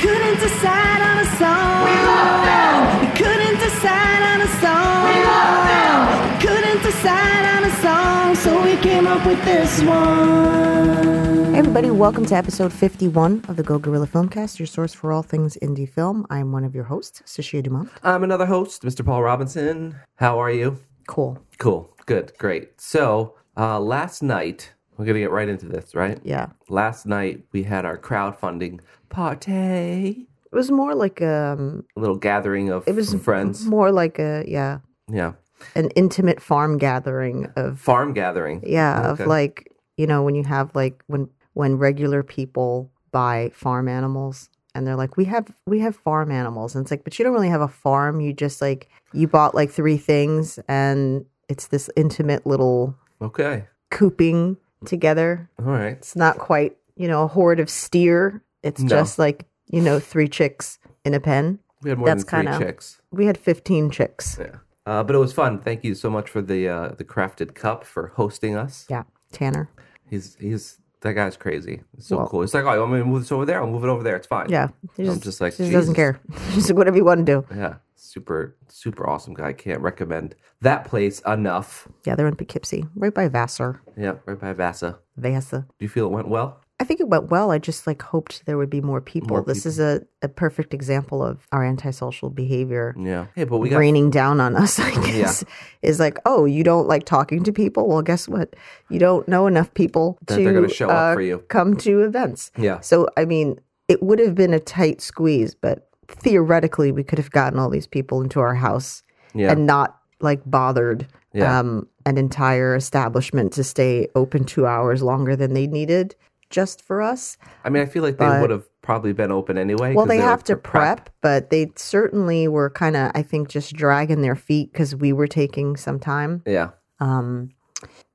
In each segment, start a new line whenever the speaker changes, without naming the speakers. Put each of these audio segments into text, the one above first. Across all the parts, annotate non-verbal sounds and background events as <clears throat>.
couldn't decide on a song. We love them. We couldn't decide on a song. We love them. We couldn't decide on a song, so we came up with this one.
Hey everybody, welcome to episode 51 of the Go Guerilla Filmcast, your source for all things indie film. I'm one of your hosts, Sashia Dumont.
I'm another host, Mr. Paul Robinson. How are you?
Cool.
Cool. Good. Great. So, uh, last night, we're going to get right into this, right?
Yeah.
Last night, we had our crowdfunding party,
It was more like um
a little gathering of
it was
friends.
more like a yeah,
Yeah.
an intimate farm gathering of
Farm gathering.
yeah,
Okay.
of like, you know, when you have like when when regular people buy farm animals and they're like, "We have we have farm animals." And it's like, "But you don't really have a farm. You just like you bought like three things and it's this intimate little
Okay.
cooping together
All right.
It's not quite, you know, a horde of steer. It's
No.
just like, you know, three chicks in a pen.
We had more
That's
than three
kinda-
chicks.
We had 15 chicks.
Yeah. Uh, but it was fun. Thank you so much for the uh, the crafted cup for hosting us.
Yeah. Tanner.
He's he's that guy's crazy. It's so
Well-
cool. It's like, oh, you want me to move this over there? I'll move it over there. It's fine.
Yeah. He
I'm
just,
just like,
he just doesn't care. <laughs> He's like, whatever you want to do.
Yeah, super, super awesome guy. Can't recommend that place enough.
Yeah, they're in Poughkeepsie, right by Vassar.
Yeah, right by Vasa.
Vasa.
Do you feel it went well?
I think it went well. I just like hoped there would be more people.
More
this is a, a perfect example of our antisocial behavior
Yeah. Hey, but we got
raining down on us, <laughs> I guess. Is like, oh, you don't like talking to people? Well, guess what? You don't know enough people
That
to
they're gonna show up
uh,
for you.
come to events.
Yeah.
So, I mean, it would have been a tight squeeze, but theoretically, we could have gotten all these people into our house
yeah,
and not like bothered
Yeah.
um, an entire establishment to stay open two hours longer than they needed just for us.
I mean, I feel like they would have probably been open anyway.
Well, they
were
have to
for
prep, but they certainly were kind of, I think, just dragging their feet because we were taking some time.
Yeah,
Um,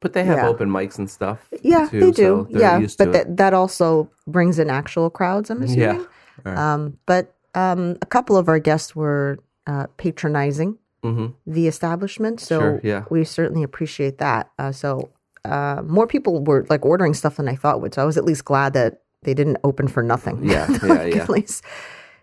but they have
Yeah.
open mics and stuff.
yeah,
too,
they do.
they're
yeah, but that that also brings in actual crowds. I'm assuming.
Yeah. Right.
Um, but um, a couple of our guests were uh, patronizing
hmm
the establishment, so
Sure, yeah.
we certainly appreciate that. Uh, so uh, more people were like ordering stuff than I thought would. So I was at least glad that they didn't open for nothing.
Yeah, <laughs> yeah,
Like,
yeah.
At least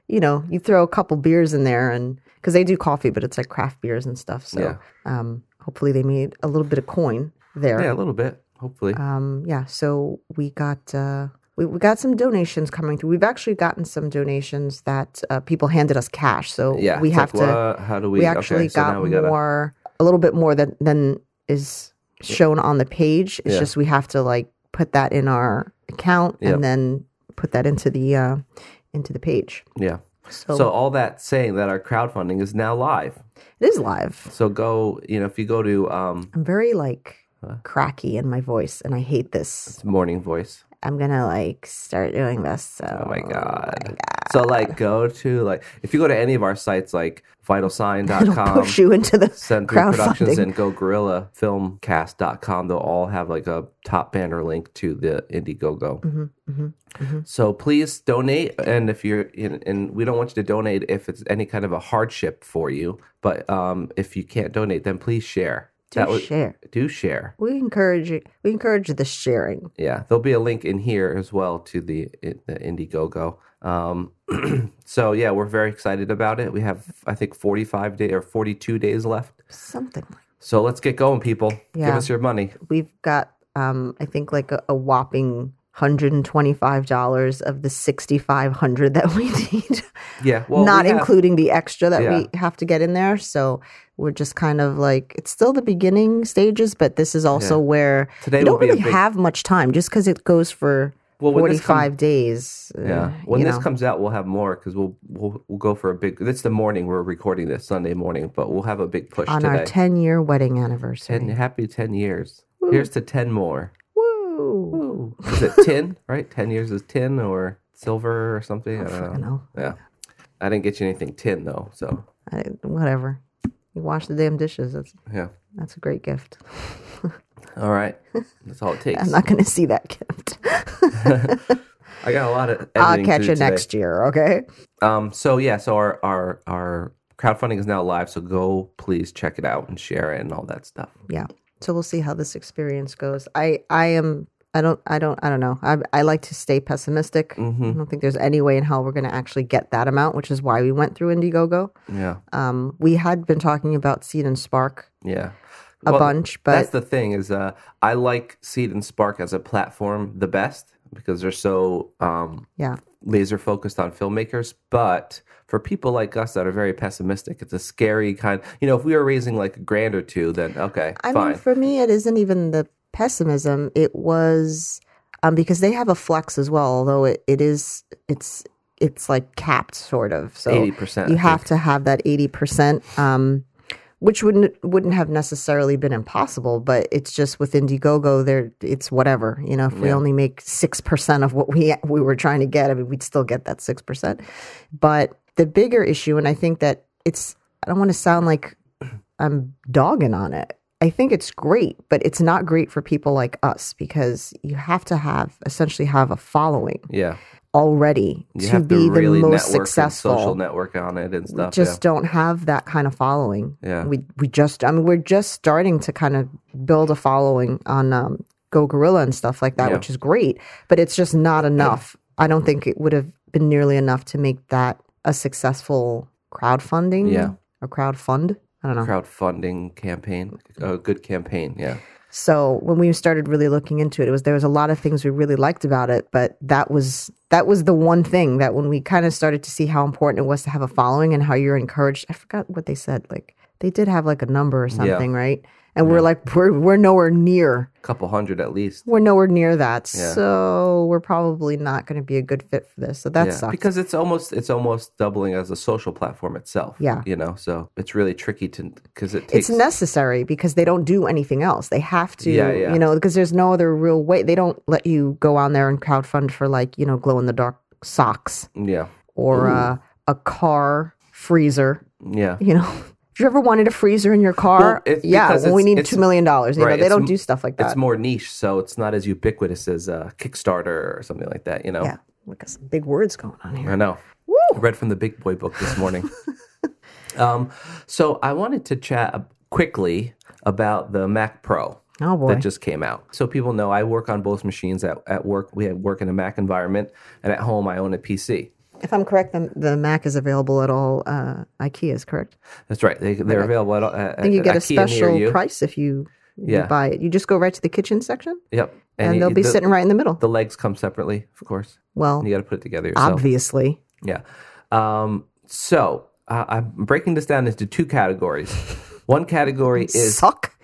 you know you throw a couple beers in there, and because they do coffee, but it's like craft beers and stuff. So
Yeah.
um, hopefully they made a little bit of coin there.
Yeah, a little bit. Hopefully.
Um, yeah, so we got uh, we, we got some donations coming through. We've actually gotten some donations that uh, people handed us cash. So
yeah.
we have
like,
to.
what? How do we?
We actually
okay, so
got
we gotta.
more, a little bit more than than is shown on the page. It's
Yeah.
just we have to like put that in our account
Yep.
and then put that into the uh, into the page.
Yeah.
So,
So all that saying that our crowdfunding is now live.
it is live.
So go, you know, if you go to um,
I'm very like cracky in my voice, and I hate this.
Morning Voice.
I'm gonna like start doing this. So
Oh my god. So like go to like if you go to any of our sites like vitalsign.com, <laughs>
push you into the
Century Productions and go guerilla filmcast.com, they'll all have like a top banner link to the Indiegogo.
Mm-hmm,
So please donate and if you're in and we don't want you to donate if it's any kind of a hardship for you, but um if you can't donate then please share.
Do
would-
share.
do share.
We encourage we encourage the sharing.
Yeah, there'll be a link in here as well to the the Indiegogo. Um, <clears throat> so yeah, we're very excited about it. We have I think 45 day or 42 days left.
Something like
So let's get going, people. Give us your money.
we've got um I think like a, a whopping hundred and twenty five dollars of the sixty five hundred that we <laughs> need.
Yeah, well,
Not
we have-
including the extra that
Yeah.
we have to get in there. So we're just kind of like it's still the beginning stages, but this is also
Yeah.
where
Today
you don't really
big-
have much time just because it goes for
Well,
forty
come-
days. uh,
Yeah, when this
know.
comes out, we'll have more because we'll we'll we'll go for a big. It's the morning we're recording this Sunday morning, but we'll have a big push
on
today.
our ten year wedding anniversary.
ten happy ten years. Here's to ten more.
Woo!
Woo. Is it tin? <laughs> right? Ten years is tin or silver or something. I don't know.
know.
Yeah, I didn't get you anything tin though. So
I, whatever. You wash the damn dishes. That's
yeah.
that's a great gift.
All right, that's all it <laughs> takes.
I'm not going to see that gift. <laughs>
I got a lot of.
I'll catch you
today.
next year. Okay.
Um. So yeah. So our our our crowdfunding is now live. So go please check it out and share it and all that stuff.
Yeah. So we'll see how this experience goes. I I am I don't. I don't. I don't know. I I like to stay pessimistic.
Mm-hmm.
I don't think there's any way in hell we're going to actually get that amount, which is why we went through Indiegogo.
Yeah.
Um, we had been talking about Seed and Spark
Yeah.
a
Well,
bunch, but That's
the thing is uh I like Seed and Spark as a platform the best because they're so um
yeah,
laser focused on filmmakers, but for people like us that are very pessimistic, it's a scary kind. You know, if we were raising like a grand or two, then okay,
I
fine.
mean, for me, it isn't even the pessimism. It was um, because they have a flex as well, although it, it is it's it's like capped sort of. So
80%,
You have to have that eighty percent. Um, which wouldn't wouldn't have necessarily been impossible, but it's just with Indiegogo, there it's whatever. You know, if we only make six percent of what we we were trying to get, I mean, we'd still get that six percent. But the bigger issue, and I think that it's I don't want to sound like I'm dogging on it. I think it's great, but it's not great for people like us because you have to have essentially have a following
yeah,
already
you
to be
to really
the most successful
social network on it and stuff.
we just don't have that kind of following.
Yeah.
We we just I mean we're just starting to kind of build a following on um, Go Guerilla and stuff like that,
Yeah.
which is great, but it's just not enough. I don't think it would have been nearly enough to make that a successful crowdfunding.
Yeah.
A crowd fund. I don't know.
yeah. crowdfunding campaign, a good campaign. Yeah,
So when we started really looking into it, it was there was a lot of things we really liked about it, but that was that was the one thing that when we kind of started to see how important it was to have a following and how you're encouraged. I forgot what they said. Like they did have like a number or something, right? And we're like we're we're nowhere near
a couple hundred at least.
we're nowhere near that.
Yeah.
So we're probably not going to be a good fit for this. So that
yeah,
sucks.
because it's almost it's almost doubling as a social platform itself.
Yeah.
you know, so it's really tricky to because it takes
it's necessary because they don't do anything else. They have to,
Yeah, yeah.
you know, because there's no other real way. They don't let you go on there and crowdfund for like, you know, glow in the dark socks
yeah,
or uh, a car freezer.
yeah.
You know, you ever wanted a freezer in your car,
Well,
yeah, well, we need two million dollars. You
right,
know, they don't do stuff like that.
It's more niche, so it's not as ubiquitous as uh, Kickstarter or something like that. You know,
yeah, look at some big words going on here.
I know. I read from the Big Boy book this morning. <laughs> um, so I wanted to chat quickly about the Mac Pro.
Oh
that just came out. So people know I work on both machines at, at work. We have work in a Mac environment, and at home I own a PC.
If I'm correct, the, the Mac is available at all uh, IKEA's. Correct.
That's right. They, they're available at, at,
I think you get a special price if you, you buy it. You just go right to the kitchen section.
Yep,
and
you-
they'll be
the,
sitting right in the middle.
The legs come separately, of course.
well,
You got to put it together yourself.
obviously.
Yeah. Um, so uh, I'm breaking this down into two categories. One category <laughs> is
Suck.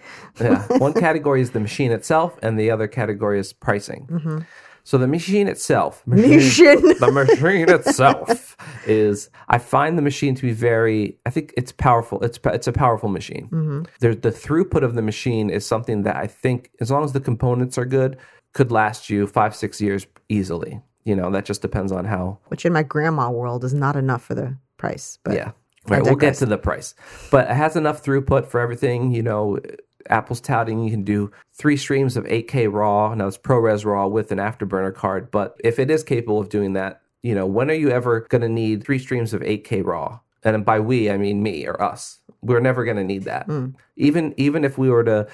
yeah, <laughs> one category is the machine itself, and the other category is pricing. So the machine itself,
Machine. <laughs>
the machine itself is. I find the machine to be very. I think it's powerful. It's it's a powerful machine. Mm-hmm. There's the throughput of the machine is something that I think, as long as the components are good, could last you five six years easily. You know, that just depends on how
Which in my grandma world is not enough for the price. But
yeah. Right. We'll get to the price. But it has enough throughput for everything. You know, Apple's touting you can do three streams of 8K RAW. Now it's ProRes RAW with an afterburner card. But if it is capable of doing that, you know, when are you ever going to need three streams of 8K RAW? And by we, I mean me or us. We're never going to need that.
Hmm.
Even even if we were to,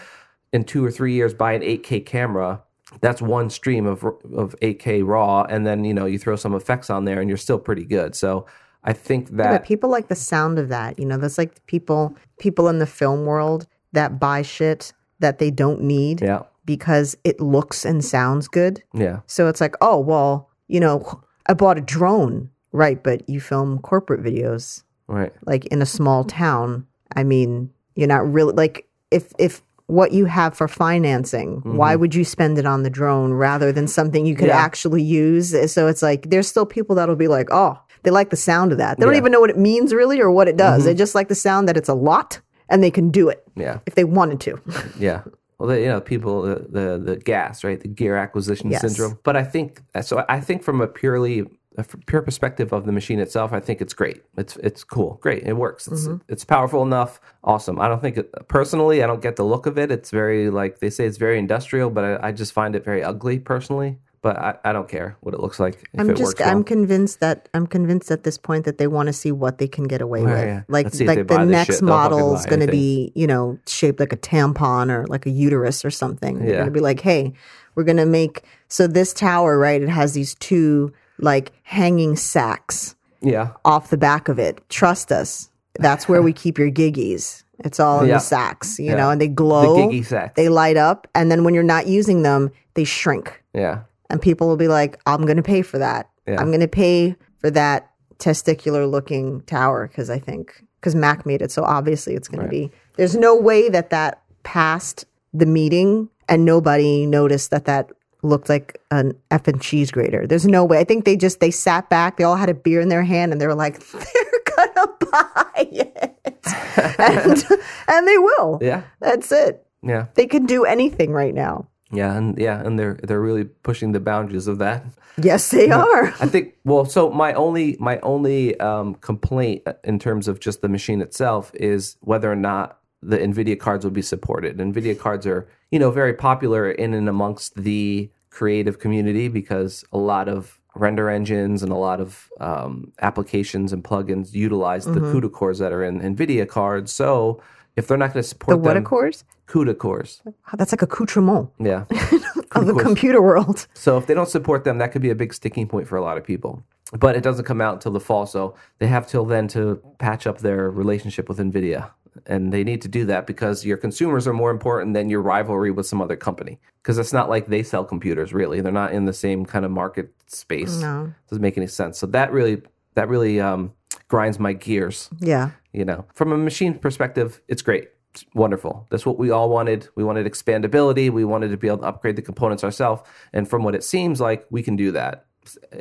in two or three years, buy an 8K camera, that's one stream of of 8K RAW, and then you know you throw some effects on there, and you're still pretty good. So I think that
but people like the sound of that. You know, that's like people people in the film world that buy shit that they don't need
yeah,
because it looks and sounds good.
yeah,
So it's like, oh well, you know, I bought a drone, right? But you film corporate videos
right.
like in a small town. I mean, you're not really like if if what you have for financing, why would you spend it on the drone rather than something you could
Mm-hmm. Yeah.
actually use? So it's like there's still people that'll be like, oh, they like the sound of that. They don't
Mm-hmm.
even know what it means really or what it does. They just like the sound that it's a lot and they can do it
Yeah,
if they wanted to. <laughs>
yeah. Well, the, you know, people the, the the gas, right? The gear acquisition
Yes.
syndrome. But I think so. I think from a purely a pure perspective of the machine itself, I think it's great. It's it's cool, great. It works. It's
Mm-hmm.
it's powerful enough. Awesome. I don't think it, personally, I don't get the look of it. It's very like they say it's very industrial, but I, I just find it very ugly personally. But I, I don't care what it looks like if
I'm
it
just
works.
I'm
well.
convinced that I'm convinced at this point that they want to see what they can get away
Yeah,
with.
yeah.
Like
Let's see if they
like the next. Model is going to be, you know, shaped like a tampon or like a uterus or something. They're
Yeah.
going to be like, "Hey, we're gonna make so this tower, right? It has these two like hanging sacks
Yeah.
off the back of it. Trust us. That's where we <laughs> keep your giggies. It's all in
Yeah.
the sacks, you know, and they glow.
The Giggy sacks.
They light up, and then when you're not using them, they shrink.
Yeah.
And people will be like, I'm going to pay for that.
Yeah.
I'm going to pay for that testicular looking tower because I think, because Mac made it. So obviously it's going to be, there's no way that that passed the meeting and nobody noticed that that looked like an effing cheese grater. There's no way. I think they just, they sat back, they all had a beer in their hand and they were like, <laughs> they're going to buy it. <laughs> and, and they will.
Yeah.
That's it.
Yeah.
They can do anything right now.
Yeah. And yeah, and they're they're really pushing the boundaries of that.
Yes, they <laughs> are.
I think well, so my only my only um, complaint in terms of just the machine itself is whether or not the Nvidia cards will be supported. Nvidia cards are you know very popular in and amongst the creative community because a lot of render engines and a lot of um, applications and plugins utilize the CUDA cores that are in Nvidia cards. So if they're not going to support The
what
them,
cores?
CUDA cores,
That's like accoutrement
yeah. <laughs>
of the computer world.
So if they don't support them, that could be a big sticking point for a lot of people. But it doesn't come out until the fall, so they have till then to patch up their relationship with Nvidia. And they need to do that because your consumers are more important than your rivalry with some other company. Because it's not like they sell computers, really. They're not in the same kind of market space.
No.
Doesn't make any sense. So that really that really um, grinds my gears.
Yeah.
you know from a machine perspective it's great. It's wonderful. That's what we all wanted. We wanted expandability. We wanted to be able to upgrade the components ourselves. And from what it seems like we can do that.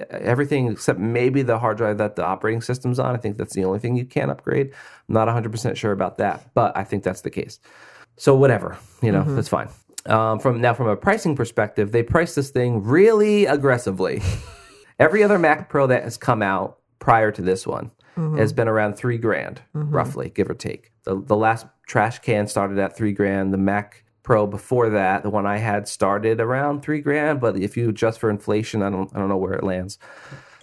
Everything except maybe the hard drive that the operating system's on i think that's the only thing you can upgrade. I'm not 100% sure about that but i think that's the case. So whatever you know that's fine. Um, from now from a pricing perspective they priced this thing really aggressively. <laughs> Every other mac pro that has come out prior to this one Mm-hmm. has been around three grand mm-hmm. roughly give or take. The, the last trash can started at three grand. The mac pro before that the one i had started around three grand. But if you adjust for inflation i don't i don't know where it lands.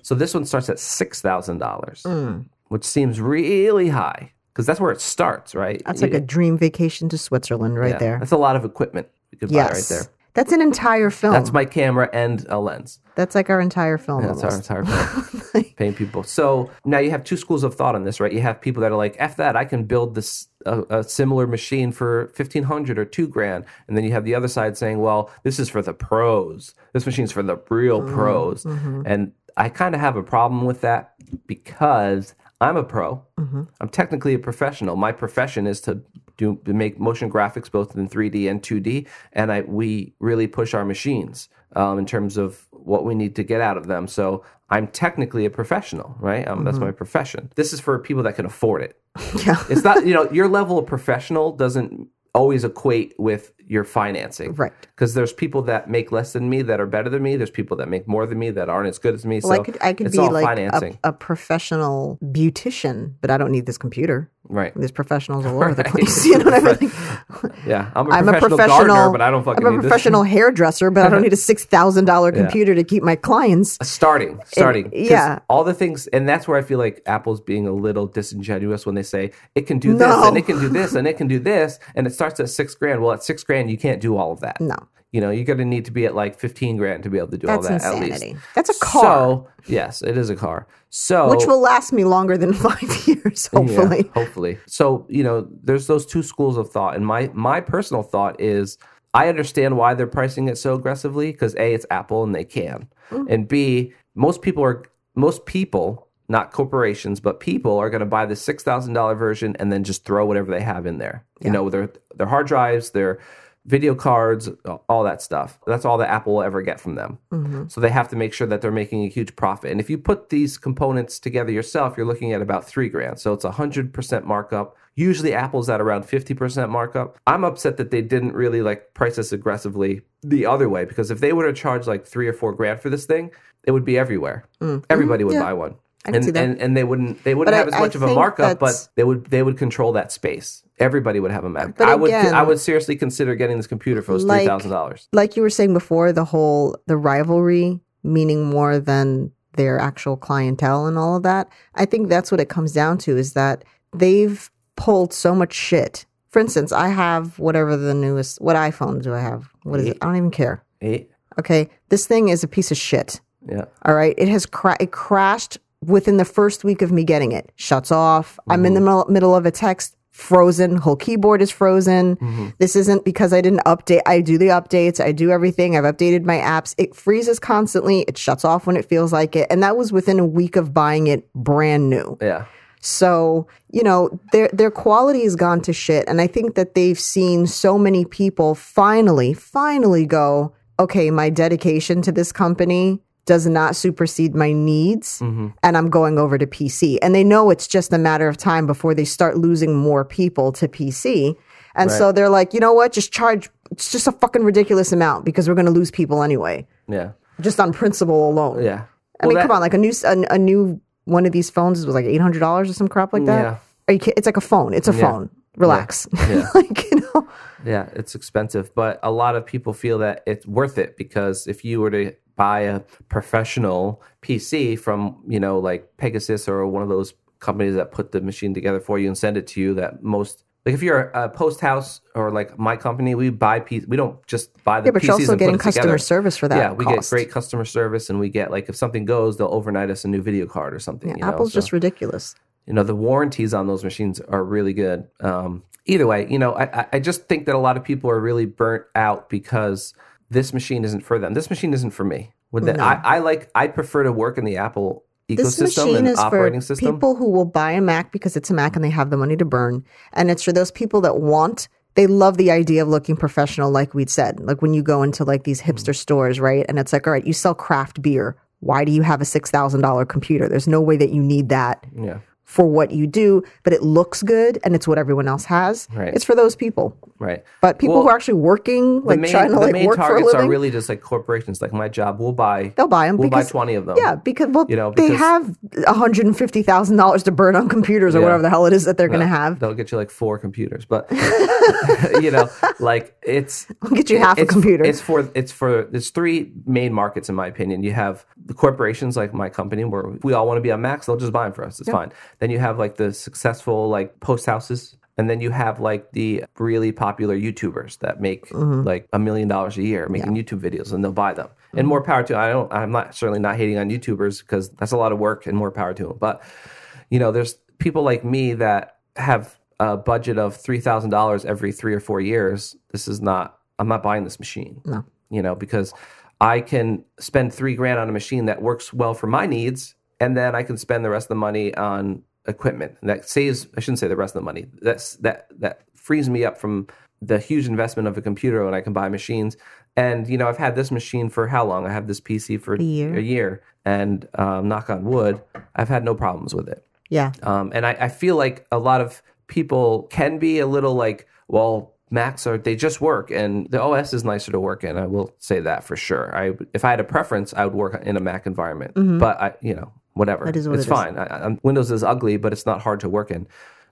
So this one starts at six thousand dollars mm. which seems really high because that's where it starts right?
That's like a dream vacation to Switzerland right
Yeah,
there.
that's a lot of equipment you could
Yes.
buy right there
That's an entire film.
that's
That's,
my camera and a lens That's
like our entire film.
That's our
almost.
entire <laughs> plan. paying people. So now you have two schools of thought on this, right? You have people that are like, "F that, I can build this a, a similar machine for fifteen hundred or two grand," and then you have the other side saying, "Well, this is for the pros. This machine's for the real mm-hmm, pros." Mm-hmm. And I kind of have a problem with that because I'm a pro. Mm-hmm. I'm technically a professional. My profession is to do to make motion graphics both in 3D and 2D, and I we really push our machines um, in terms of what we need to get out of them. So I'm technically a professional, right? Um, That's my profession. This is for people that can afford it. <laughs>
Yeah.
It's not you know your level of professional doesn't always equate with your financing,
Right.
Because there's people that make less than me that are better than me. There's people that make more than me that aren't as good as me.
Well,
so
I could I could
it's
be
all
like
financing,
a, a professional beautician, but I don't need this computer.
right?
There's professionals all over the <laughs> place. You know what I mean? <laughs>
Yeah, I'm a
I'm a
professional,
professional
gardener, but I don't fucking
I'm a professional hairdresser, but I don't <laughs> need a six thousand dollar computer to keep my clients.
Uh, starting. Starting, starting, 'Cause
yeah.
All the things, and that's where I feel like Apple's being a little disingenuous when they say it can do this and it can do this and it can do this, and it starts at six grand. Well, at six grand, you can't do all of that.
No.
You know, you're going to need to be at like 15 grand to be able to do all
That's
that at least.
That's a car.
So, yes, it is a car. So,
Which will last me longer than <laughs> five years, hopefully.
Yeah, hopefully. So, you know, there's those two schools of thought. And my my personal thought is I understand why they're pricing it so aggressively because A, it's Apple and they can. Mm. And B, most people are most people, not corporations, but people are going to buy the six thousand dollar version and then just throw whatever they have in there. You know, their their hard drives, their video cards, all that stuff. That's all that Apple will ever get from them. Mm-hmm. So they have to make sure that they're making a huge profit. And if you put these components together yourself, you're looking at about three grand. So it's a hundred percent markup. Usually Apple's at around 50% markup. I'm upset that they didn't really like price this aggressively the other way because if they were to charge like three or four grand for this thing, it would be everywhere. Mm-hmm. Everybody would buy one.
Mm-hmm.
and, and and they wouldn't they wouldn't
But I-
have as
I
much of a markup, but they would they would control that space. Everybody would have a Mac.
But
I would
again-
I would seriously consider getting this computer for
Like-
three thousand dollars.
Like you were saying before, the whole the rivalry meaning more than their actual clientele and all of that. I think that's what it comes down to is that they've pulled so much shit. For instance, I have whatever the newest what iPhone do I have? What is it? I don't even care.
Eight.
Okay, this thing is a piece of shit.
Yeah.
All right, it has cra- it crashed within the first week of me getting it. Shuts off. I'm in the mm-hmm. middle, middle of a text. Frozen. Whole keyboard is frozen. Mm-hmm. This isn't because I didn't update. I do the updates. I do everything. I've updated my apps. It freezes constantly. It shuts off when it feels like it. And that was within a week of buying it brand new.
Yeah.
So, you know, their their quality has gone to shit. And I think that they've seen so many people finally, finally go, okay, my dedication to this company does not supersede my needs mm-hmm. and I'm going over to PC. And they know it's just a matter of time before they start losing more people to PC. And so they're like, you know what? Just charge it's just a fucking ridiculous amount because we're going to lose people anyway,
Yeah.
just on principle alone.
Yeah.
I mean, come on, like a new a, a new one of these phones was like eight hundred dollars or some crap like that.
Yeah.
Are you It's like a phone. It's a phone. Relax. <laughs>
Yeah.
like you know.
Yeah, it's expensive, but a lot of people feel that it's worth it because if you were to buy a professional PC from, you know, like Pegasus or one of those companies that put the machine together for you and send it to you, that most like if you're a post house or like my company, we buy P we don't just buy the
Yeah, but
PCs
you're also
and
getting customer
together.
service for that.
Yeah, we get great customer service, and we get like if something goes, they'll overnight us a new video card or something. you know,
Apple's
so
just ridiculous.
you know the warranties on those machines are really good um, either way you know I- I just think that a lot of people are really burnt out because this machine isn't for them this machine isn't for me with that I, I like i prefer to work in the apple
This
ecosystem
machine
and
is for
system
people who will buy a Mac because it's a Mac and they have the money to burn, and it's for those people that want. They love the idea of looking professional, like we'd said. Like when you go into like these mm-hmm. hipster stores, right? And it's like, all right, you sell craft beer. Why do you have a six thousand dollar computer? There's no way that you need that
yeah
for what you do, but it looks good and it's what everyone else has.
Right.
It's for those people.
right
But people
Well,
who are actually working, like
main,
trying to like work for a
targets
living,
are really just like corporations like my job we'll buy
they'll buy them
we'll
because
buy 20 of them
yeah, because well,
You know,
they have one hundred and fifty thousand dollars to burn on computers or
Yeah.
whatever the hell it is that they're going to have.
they'll get you like four computers but <laughs> <laughs> you know like it's
I'll get you half a computer.
It's for it's for there's three main markets in my opinion. You have the corporations like my company where we all want to be on Macs, they'll just buy them for us. It's fine. Then you have like the successful like post houses. And then you have like the really popular YouTubers that make
Mm-hmm.
like a million dollars a year making YouTube videos and they'll buy them. And more power to I don't I'm not certainly not hating on YouTubers because that's a lot of work and more power to them. But you know, there's people like me that have a budget of three thousand dollars every three or four years. This is not. I'm not buying this machine.
No.
you know, because I can spend three grand on a machine that works well for my needs, and then I can spend the rest of the money on equipment. And that saves. I shouldn't say the rest of the money. That's that that frees me up from the huge investment of a computer when I can buy machines. And you know, I've had this machine for how long? I have this PC for a
year.
a year, and um, knock on wood, I've had no problems with it.
yeah,
Um, and I, I feel like a lot of people can be a little like, well, Macs are they just work, and the OS is nicer to work in. I will say that for sure. I if I had a preference, I would work in a Mac environment. But I, you know, whatever,
That is what
it's
it is.
fine. I, I, Windows is ugly, but it's not hard to work in.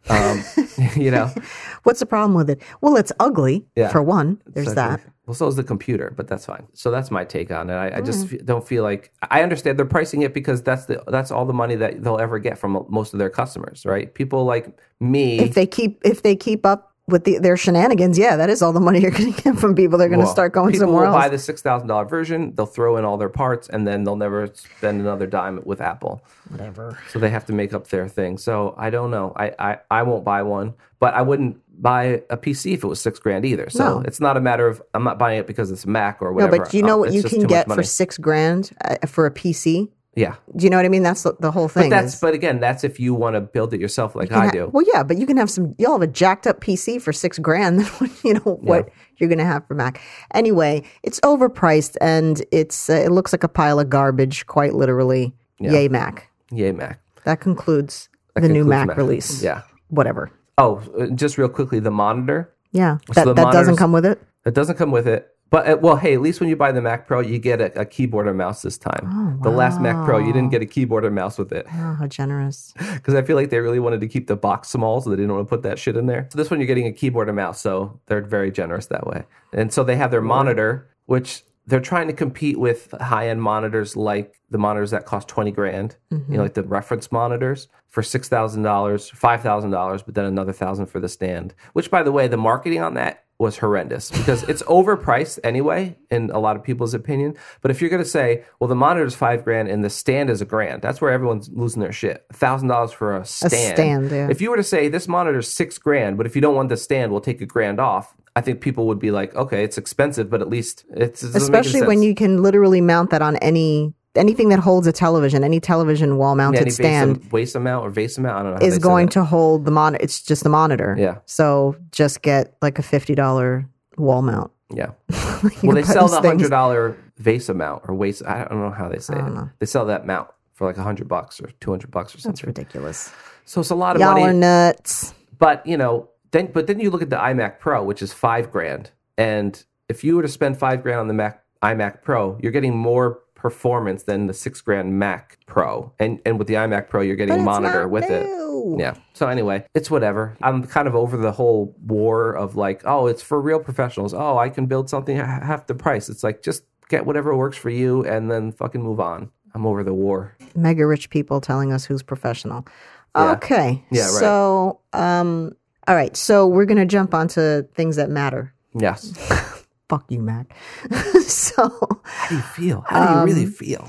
Um, <laughs> you know, <laughs>
what's the problem with it? Well, it's ugly
Yeah.
for one. There's
Exactly.
that.
Well, so is the computer, but that's fine. So that's my take on it. I, I just f- don't feel like I understand they're pricing it because that's the that's all the money that they'll ever get from most of their customers, right? People like me.
If they keep if they keep up with the, their shenanigans, yeah, that is all the money <laughs> you're going to get from people. They're going to
Well,
start going
people
somewhere
will
else.
buy the six thousand dollar version. They'll throw in all their parts, and then they'll never spend another dime with Apple.
Whatever.
So they have to make up their thing. So I don't know. I I, I won't buy one, but I wouldn't buy a PC if it was six grand either. So
No.
it's not a matter of I'm not buying it because it's a Mac or whatever.
No, but do you know
Uh,
what
it's
you can get for six grand uh, for a PC?
Yeah.
Do you know what I mean? That's the, the whole thing.
But that's
is-
but again, that's if you want to build it yourself like I
ha-
do.
Well, yeah, but you can have some. You'll have a jacked up PC for six grand. than <laughs> you know what you're going to have for Mac. Anyway, it's overpriced and it's uh, it looks like a pile of garbage, quite literally. Yay, Mac.
Yay, Mac.
That concludes
That
the new
concludes
Mac, release.
Yeah.
Whatever.
Oh, uh, just real quickly, the monitor.
Yeah,
So
that
the
that doesn't come with it.
It doesn't come with it. But uh, well, hey, at least when you buy the Mac Pro, you get a, a keyboard and mouse this time. The last Mac Pro, you didn't get a keyboard and mouse with it
Oh, how generous. <laughs>
because I feel like they really wanted to keep the box small, so they didn't want to put that shit in there. So this one, you're getting a keyboard and mouse, so they're very generous that way. And so they have their monitor, which they're trying to compete with high end monitors like the monitors that cost 20 grand, you know, like the reference monitors for $6,000, $5,000, but then another thousand for the stand. Which, by the way, the marketing on that was horrendous because it's overpriced anyway, in a lot of people's opinion. But if you're going to say, well, the monitor's five grand and the stand is a grand, that's where everyone's losing their shit. $1,000 for a stand.
A stand, yeah.
If you were to say, this monitor's six grand, but if you don't want the stand, we'll take a grand off. I think people would be like, okay, it's expensive, but at least it's it doesn't make any
Especially when you can literally mount that on any anything that holds a television, any television wall
Yeah,
mounted
any
stand
base, amount or vase amount. I don't know.
Is going to hold the monitor. It's just the monitor.
Yeah.
So just get like a fifty dollar wall mount.
Yeah. <laughs> Well, they sell the hundred dollar vase amount or waste. I don't know how they say it. They sell that mount for like a hundred bucks or two hundred bucks or something.
That's ridiculous.
So it's a lot of
Y'all
money.
are nuts.
But you know, then but then you look at the iMac Pro, which is five grand, and if you were to spend five grand on the Mac iMac Pro, you're getting more performance than the six grand Mac Pro, and and with the iMac Pro, you're getting a monitor with it. Yeah. So anyway, it's whatever. I'm kind of over the whole war of like, oh, it's for real professionals. Oh, I can build something ha- half the price. It's like just get whatever works for you and then fucking move on. I'm over the war.
Mega rich people telling us who's professional.
Yeah.
Okay.
Yeah, right.
So um all right. So we're gonna jump onto things that matter.
Yes. <laughs>
Fuck you, Mac. <laughs> so
How do you feel? How do you
Um,
really feel?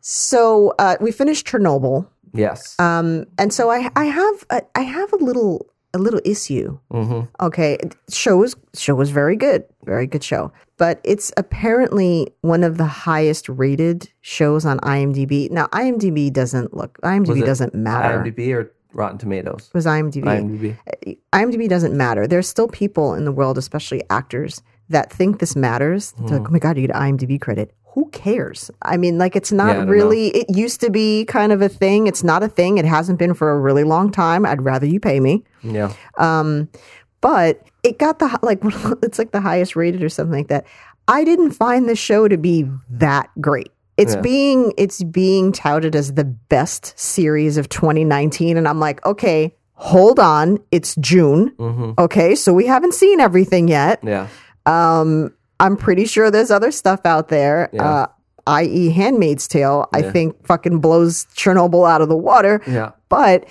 so uh we finished Chernobyl.
Yes.
Um, and so I I have a, I have a little a little issue.
mm-hmm.
Okay, show was show was very good, very good show. But it's apparently one of the highest rated shows on IMDb. Now IMDb doesn't look IMDb doesn't matter.
IMDb or Rotten Tomatoes?
It was IMDb.
IMDb.
IMDb doesn't matter. There's still people in the world, especially actors, that think this matters.
Hmm.
like, oh my god, you get IMDb credit. Who cares? I mean, like it's not
don't
really. It used to be kind of a thing. It's not a thing. It hasn't been for a really long time. I'd rather you pay me.
Yeah.
Um, but it got the <laughs> like <laughs> it's like the highest rated or something like that. I didn't find the show to be that great. It's
Yeah.
being it's being touted as the best series of 2019, and I'm like, okay, hold on, it's June.
Mm-hmm.
Okay, so we haven't seen everything yet.
Yeah.
Um, I'm pretty sure there's other stuff out there.
Yeah.
Uh, i.e., Handmaid's Tale, I think fucking blows Chernobyl out of the water.
Yeah.
But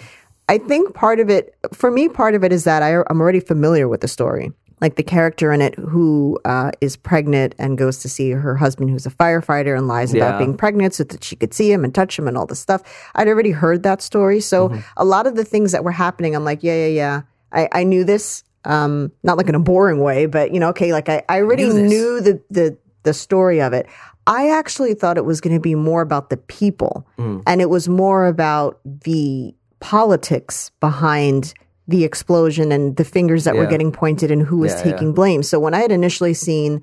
I think part of it, for me, part of it is that I, I'm already familiar with the story. Like the character in it who uh, is pregnant and goes to see her husband, who's a firefighter, and lies
Yeah.
about being pregnant so that she could see him and touch him and all this stuff. I'd already heard that story. So
Mm-hmm.
a lot of the things that were happening, I'm like, yeah, yeah, yeah. I, I knew this. Um, not like in a boring way, but you know, okay, like I, I already
Knew
knew the, the the story of it. I actually thought it was going to be more about the people,
Mm.
and it was more about the politics behind the explosion and the fingers that were getting pointed and who was
Yeah,
taking blame. So when I had initially seen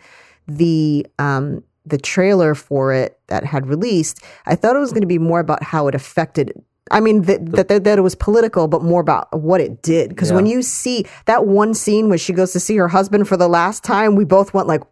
the um, the trailer for it that had released, I thought it was going to be more about how it affected. I mean that that, that, that it was political, but more about what it did. Because when you see that one scene where she goes to see her husband for the last time, we both went like,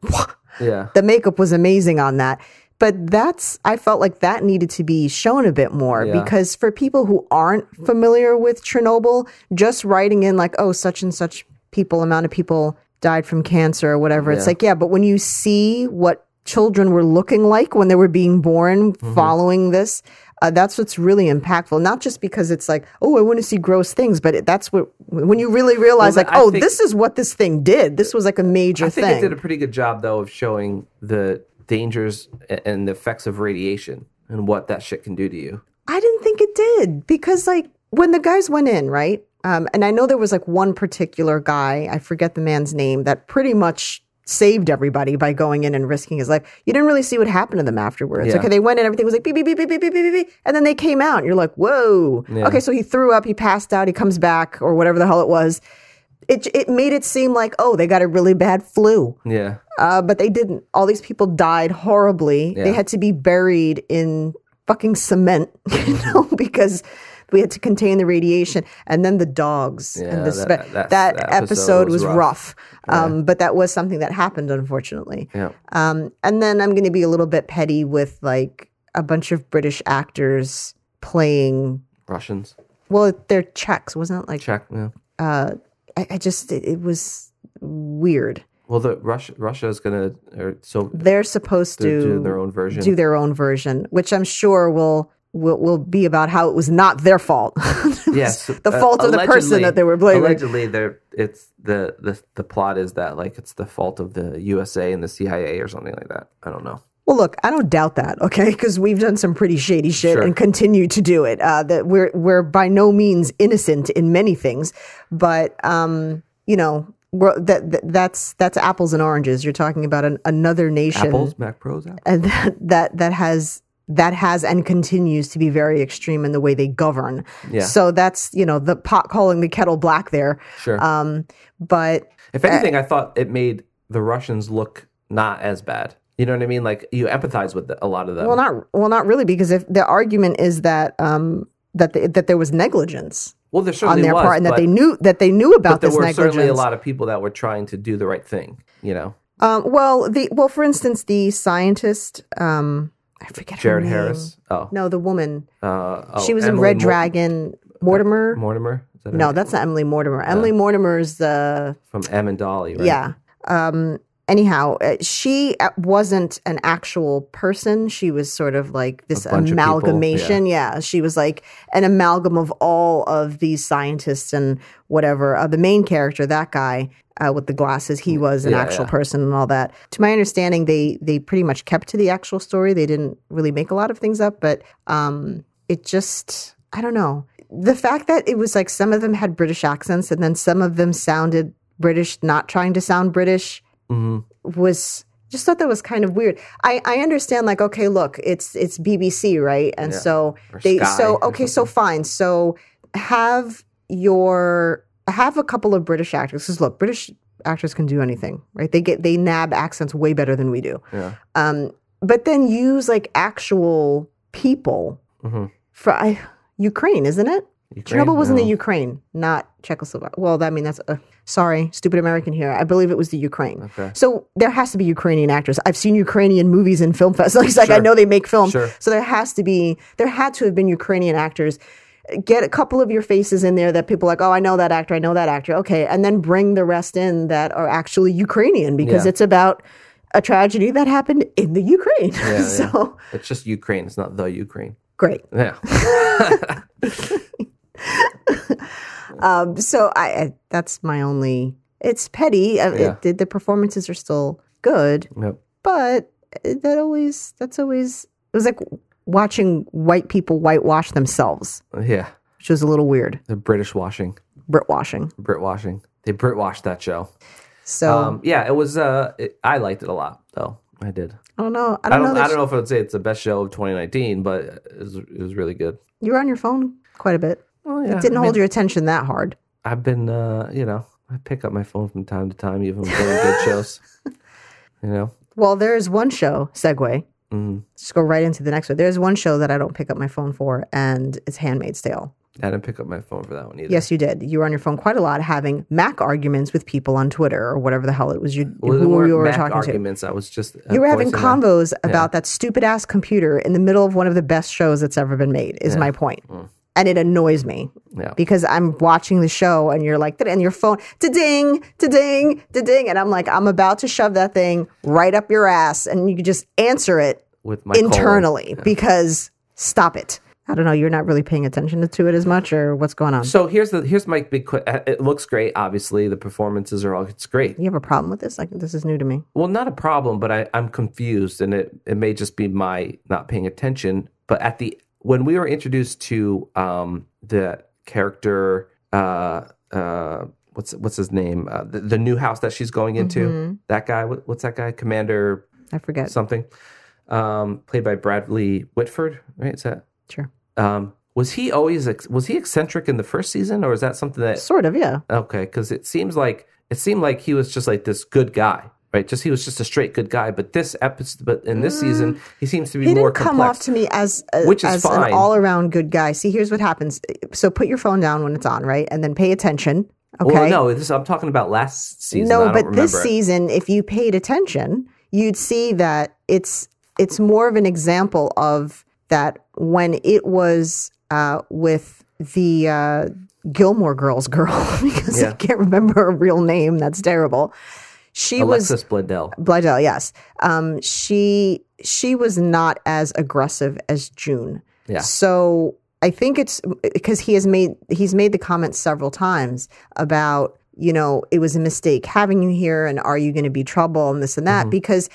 Yeah.
the makeup was amazing on that. But that's, I felt like that needed to be shown a bit more
Yeah.
because for people who aren't familiar with Chernobyl, just writing in like, oh, such and such people, amount of people died from cancer or whatever, it's like, yeah, but when you see what children were looking like when they were being born
Mm-hmm.
following this, uh, that's what's really impactful. Not just because it's like, oh, I want to see gross things, but it, that's what, when you really realize,
Well,
like,
I
oh, this is what this thing did. This was like a major
I think
thing.
it did a pretty good job though of showing the dangers and the effects of radiation and what that shit can do to you.
I didn't think it did because like when the guys went in, right? Um, and I know there was like one particular guy, I forget the man's name, that pretty much saved everybody by going in and risking his life. You didn't really see what happened to them afterwards.
Yeah.
Okay, they went in, everything was like beep beep beep beep beep beep beep, beep, and then they came out, and you're like, whoa.
Yeah.
Okay, so he threw up, he passed out, he comes back, or whatever the hell it was. It it made it seem like oh they got a really bad flu.
Yeah.
Uh, but they didn't. All these people died horribly. They had to be buried in fucking cement, <laughs> you know, because we had to contain the radiation. And then the dogs
Yeah,
and the
that-
spe-
that's-
that,
that
episode,
episode
was
was
rough.
rough.
Um, But that was something that happened, unfortunately.
Yeah.
Um, and then I'm going to be a little bit petty with like a bunch of British actors playing.
Russians.
Well, they're Czechs, wasn't it? Like
Czech, Yeah.
uh, I, I just it, it was weird.
Well, the Russia Russia is gonna or so
They're supposed
to
to
do their own version.
do their own version, which I'm sure will will will be about how it was not their fault. <laughs>
Yes,
the
uh,
fault of the person that they were blaming.
Allegedly, there it's the, the the plot is that like it's the fault of the USA and the CIA or something like that. I don't know.
Well, look, I don't doubt that, okay? Because we've done some pretty shady shit
Sure.
and continue to do it. Uh, that we're we're by no means innocent in many things, but um, you know, we're, that, that that's that's apples and oranges. You're talking about an, another nation,
Apples, Mac Pros, Apple.
and that, <laughs> that that has that has and continues to be very extreme in the way they govern.
Yeah.
So that's you know the pot calling the kettle black there.
Sure.
Um, but
if anything, I thought it made the Russians look not as bad. You know what I mean? Like you empathize with the, a lot of them.
Well, not well, not really, because if the argument is that um, that the, that there was negligence
Well, there
on their
was,
part, and that
but,
they knew that they knew about
but there
this
were
negligence.
certainly a lot of people that were trying to do the right thing. You know,
Um, well, the well, for instance, the scientist, um, I forget her
Jared
name.
Harris. Oh,
No, the woman.
uh, oh,
she was in Red Dragon. Mortimer.
Mortimer. That
no, that's not Emily Mortimer. Emily Mortimer's the
from Em and Dolly. Right?
yeah. Um, anyhow, uh, she uh, wasn't an actual person. She was sort of like this
bunch of people,
amalgamation. yeah. she was like an amalgam of all of these scientists and whatever. Uh, the main character, that guy uh, with the glasses, he was an
Yeah,
actual
yeah.
person and all that. To my understanding, they they pretty much kept to the actual story. They didn't really make a lot of things up, but um, it just I don't know. The fact that it was like some of them had British accents and then some of them sounded British, not trying to sound British,
hmm
was just thought that was kind of weird. I, I understand like okay, look, it's it's BBC, right? And
Yeah.
so
Or
they
Sky
so okay, so fine. So have your have a couple of British actors. Because look, British actors can do anything, right? They get they nab accents way better than we do.
Yeah.
Um, but then use like actual people
hmm
for I, Ukraine, isn't it? Chernobyl was in the Ukraine, not Czechoslovakia. Well, I mean that's uh, sorry, stupid American here. I believe it was the Ukraine.
Okay.
So there has to be Ukrainian actors. I've seen Ukrainian movies in film <laughs> festivals. Like I know they make films.
Sure.
So there has to be there had to have been Ukrainian actors. Get a couple of your faces in there that people are like, oh, I know that actor, I know that actor. Okay, and then bring the rest in that are actually Ukrainian because
Yeah.
it's about a tragedy that happened in the Ukraine.
Yeah, <laughs>
so
yeah. It's just Ukraine. It's not the Ukraine.
great.
Yeah. <laughs> <laughs>
Um, so I, I that's my only. It's petty. Uh,
Yeah.
It, the, the performances are still good,
yep.
but that always that's always it was like watching white people whitewash themselves,
Yeah.
which was a little weird.
The British washing.
Brit washing.
Brit washing. They Brit washed that show.
So
Um, yeah, it was. Uh, it, I liked it a lot, though. I did.
I don't know. I
I
don't,
don't.
know.
I don't know if I would say it's the best show of 2019, but it was, it was really good.
You were on your phone quite a bit.
Oh yeah.
It didn't
I
hold
mean,
your attention that hard.
I've been. Uh, you know, I pick up my phone from time to time, even when good shows. You know. <laughs>
Well, there is one show. Segue.
Mm,
Just go right into the next one. There's one show that I don't pick up my phone for, and it's Handmaid's Tale.
I didn't pick up my phone for that one either.
Yes, you did. You were on your phone quite a lot, having Mac arguments with people on Twitter or whatever the hell it was you
Well,
who you were
Mac
talking
arguments. I was just.
You were having convos about that stupid ass computer in the middle of one of the best shows that's ever been made. Is my point, and it annoys me.
Yeah.
because I'm watching the show and you're like, and your phone, to ding, to ding, to ding, and I'm like, I'm about to shove that thing right up your ass, and you could just answer it
With my
internally because stop it. I don't know. You're not really paying attention to it as much, or what's going on?
So here's the here's my big. que- uh, It looks great. Obviously, the performances are all. It's great.
You have a problem with this? Like this is new to me.
Well, not a problem, but I, I'm confused, and it, it may just be my not paying attention. But at the when we were introduced to um, the character, uh, uh, what's what's his name, uh, the, the new house that she's going into,
Mm-hmm.
that guy, what, what's that guy, Commander
I forget.
something, um, played by Bradley Whitford, right? Is that
Sure.
um, was he always was he eccentric in the first season, or is that something that
Sort of, yeah.
Okay, because it seems like it seemed like he was just like this good guy, right? Just he was just a straight good guy. But this episode, but in this season, he seems to be
Mm. He
more
didn't come
complex.
off to me as a,
Which is
as
fine.
an all around good guy. See, here's what happens. So put your phone down when it's on, right, and then pay attention. Okay.
Well, no, this, I'm talking about last season. I
no, but this
it.
season, if you paid attention, you'd see that it's it's more of an example of that when it was uh, with the uh, Gilmore Girls girl <laughs> because I can't remember her real name. That's terrible. She was
Alexis Bledel.
Bledel, yes. Um, she she was not as aggressive as June.
Yeah.
So I think it's because he has made he's made the comment several times about you know it was a mistake having you here and are you going to be trouble and this and that because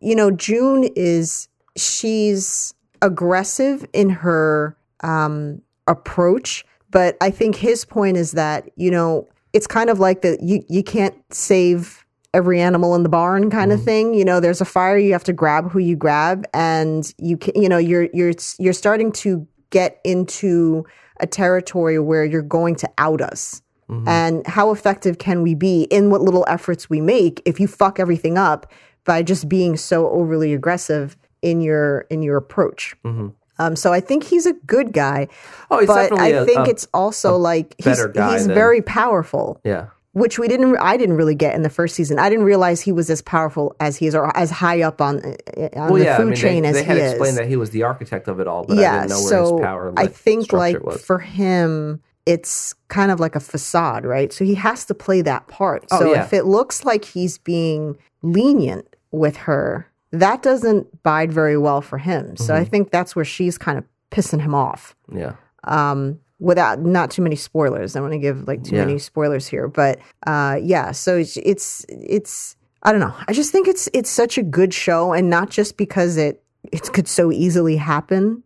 you know June is she's aggressive in her um, approach, but I think his point is that you know it's kind of like that you you can't save every animal in the barn kind of mm-hmm. thing. You know, there's a fire, you have to grab who you grab, and you can, you know you're you're you're starting to get into a territory where you're going to out us. Mm-hmm. And how effective can we be in what little efforts we make if you fuck everything up by just being so overly aggressive in your in your approach? Mm-hmm. Um, so I think he's a good guy,
Oh, he's
but I
a-
think
a
it's also like he's, he's
than-
very powerful
Yeah.
Which we didn't I didn't really get in the first season. I didn't realize he was as powerful as he is or as high up on uh, on
Well,
the
yeah.
food
I mean,
chain
they,
as
they had
he
explained
is.
that he was the architect of it all, but I
yeah,
didn't know where
so
his power.
I think like for him it's kind of like a facade, right? So he has to play that part.
Oh,
so
yeah.
if it looks like he's being lenient with her, that doesn't bide very well for him. So
Mm-hmm.
I think that's where she's kind of pissing him off
yeah.
um without not too many spoilers. I don't want to give like too
Yeah.
many spoilers here but uh yeah so it's it's it's i don't know. I just think it's it's such a good show and not just because it it could so easily happen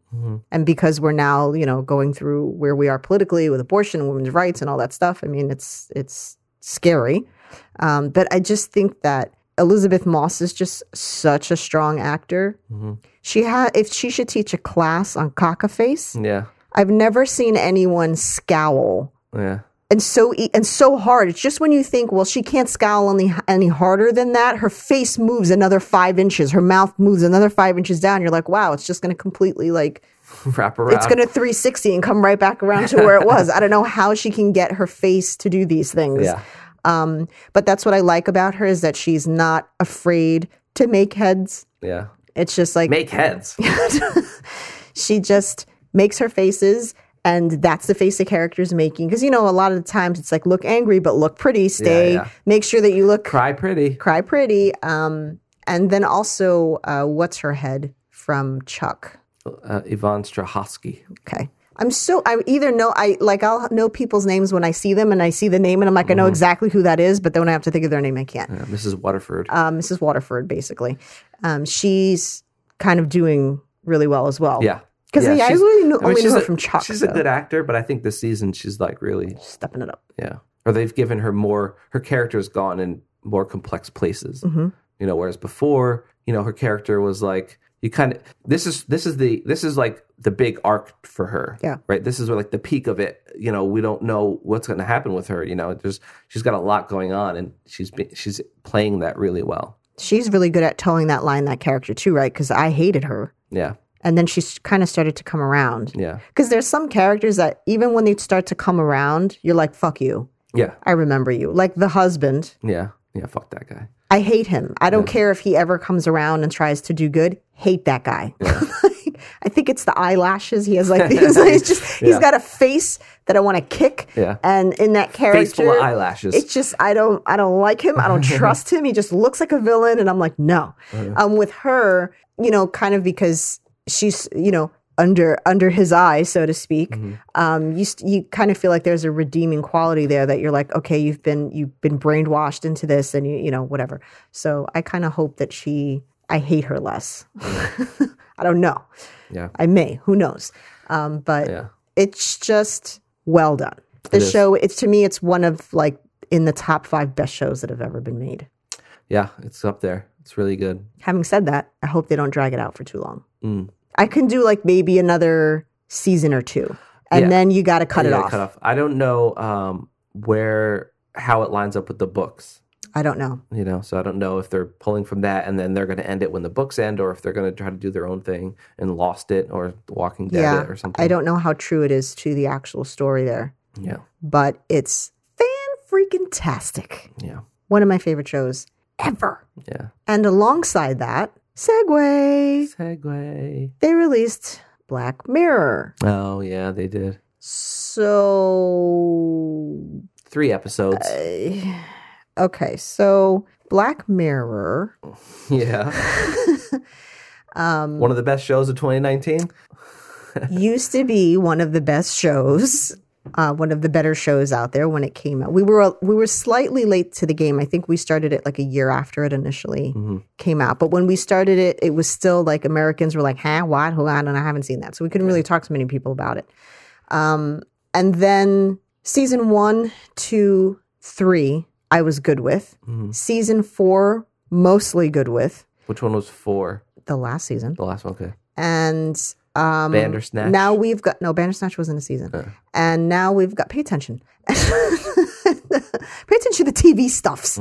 and because we're now you know going through where we are politically with abortion and women's rights and all that stuff. I mean it's it's scary. Um but i just think that Elisabeth Moss is just such a strong actor. She had if she should teach a class on caca face
Yeah.
I've never seen anyone scowl
Yeah.
and so and so hard. It's just when you think, well, she can't scowl any any harder than that. Her face moves another five inches. Her mouth moves another five inches down. You're like, wow, it's just going to completely like <laughs>
Wrap around.
it's going to 360 and come right back around to where it was. I don't know how she can get her face to do these things.
Yeah.
Um, but that's what I like about her is that she's not afraid to make heads.
Yeah.
It's just like
Make heads. <laughs>
she just makes her faces and that's the face the character's making because you know a lot of the times it's like look angry but look pretty stay
yeah.
make sure that you look
Cry pretty.
cry pretty um and then also uh what's her head from chuck
Uh, Yvonne Strahovski.
okay i'm so i either know i like i'll know people's names when i see them and i see the name and i'm like i
Mm-hmm.
know exactly who that is but then when i have to think of their name i can't
Yeah, Mrs. Waterford.
uh, mrs waterford basically um she's kind of doing really well as well
yeah.
Because
Yeah,
yeah, I really knew,
I mean,
only knew her
a-
from chuck
She's
so
a good actor, but I think this season she's like really,
stepping it up
yeah. Or they've given her more. Her character's gone in more complex places.
Mhm.
You know, whereas before, you know, her character was like you kind of. This is this is the this is like the big arc for her.
Yeah.
Right. This is where like the peak of it. You know, we don't know what's going to happen with her. You know, there's she's got a lot going on, and she's be, she's playing that really well.
she's really good at toeing that line, that character too, right? Because I hated her.
Yeah.
And then she kind of started to come around.
Yeah.
Because there's some characters that even when they start to come around, you're like, fuck you.
Yeah.
I remember you. Like the husband,
Yeah. Yeah. Fuck that guy.
I hate him. I don't care if he ever comes around and tries to do good. Hate that guy. <laughs> I think it's the eyelashes. He has like these. <laughs> He's <laughs>
just—he's
got a face that I want to kick.
Yeah.
And in that character,
Face full of eyelashes.
It's just I don't I don't like him. I don't trust him. He just looks like a villain, and I'm like no.
Uh-huh.
Um, with her, you know, kind of because she's you know under under his eye, so to speak.
Mm-hmm.
Um, you st- you kind of feel like there's a redeeming quality there that you're like, okay, you've been you've been brainwashed into this, and you you know whatever. So I kind of hope that she. I hate her less. <laughs> I don't know.
Yeah.
I may. Who knows? Um, but
Yeah.
it's just well done. The
It
show, it's to me, it's one of like in the top five best shows that have ever been made.
Yeah. It's up there. It's really good.
Having said that, I hope they don't drag it out for too long.
Mm.
I can do like maybe another season or two, and
Yeah.
then you got to cut it off.
Cut off. I don't know um, where how it lines up with the books.
I don't know.
You know, so I don't know if they're pulling from that and then they're going to end it when the books end, or if they're going to try to do their own thing and lost it or Walking Dead
yeah,
or something.
I don't know how true it is to the actual story there,
Yeah,
but it's fan freaking tastic.
yeah,
One of my favorite shows ever.
yeah.
And alongside that, segue,
Segway.
they released Black Mirror.
Oh yeah, they did
So,
three episodes.
uh, okay, so Black Mirror <laughs>
Yeah. <laughs>
Um,
One of the best shows of 2019.
used to be one of the best shows, <laughs> uh, one of the better shows out there when it came out. We were we were slightly late to the game. I think we started it like a year after it initially came out. But when we started it, it was still like Americans were like, "Huh, what? Hold on," and I haven't seen that, so we couldn't really talk to many people about it. Um, and then season one, two, three, I was good with. Season four, mostly good with.
Which one was four?
The last season
The last one, okay.
and um,
Bandersnatch?
Now we've got no Bandersnatch wasn't a season, and now we've got pay attention, <laughs> pay attention to the TV stuffs,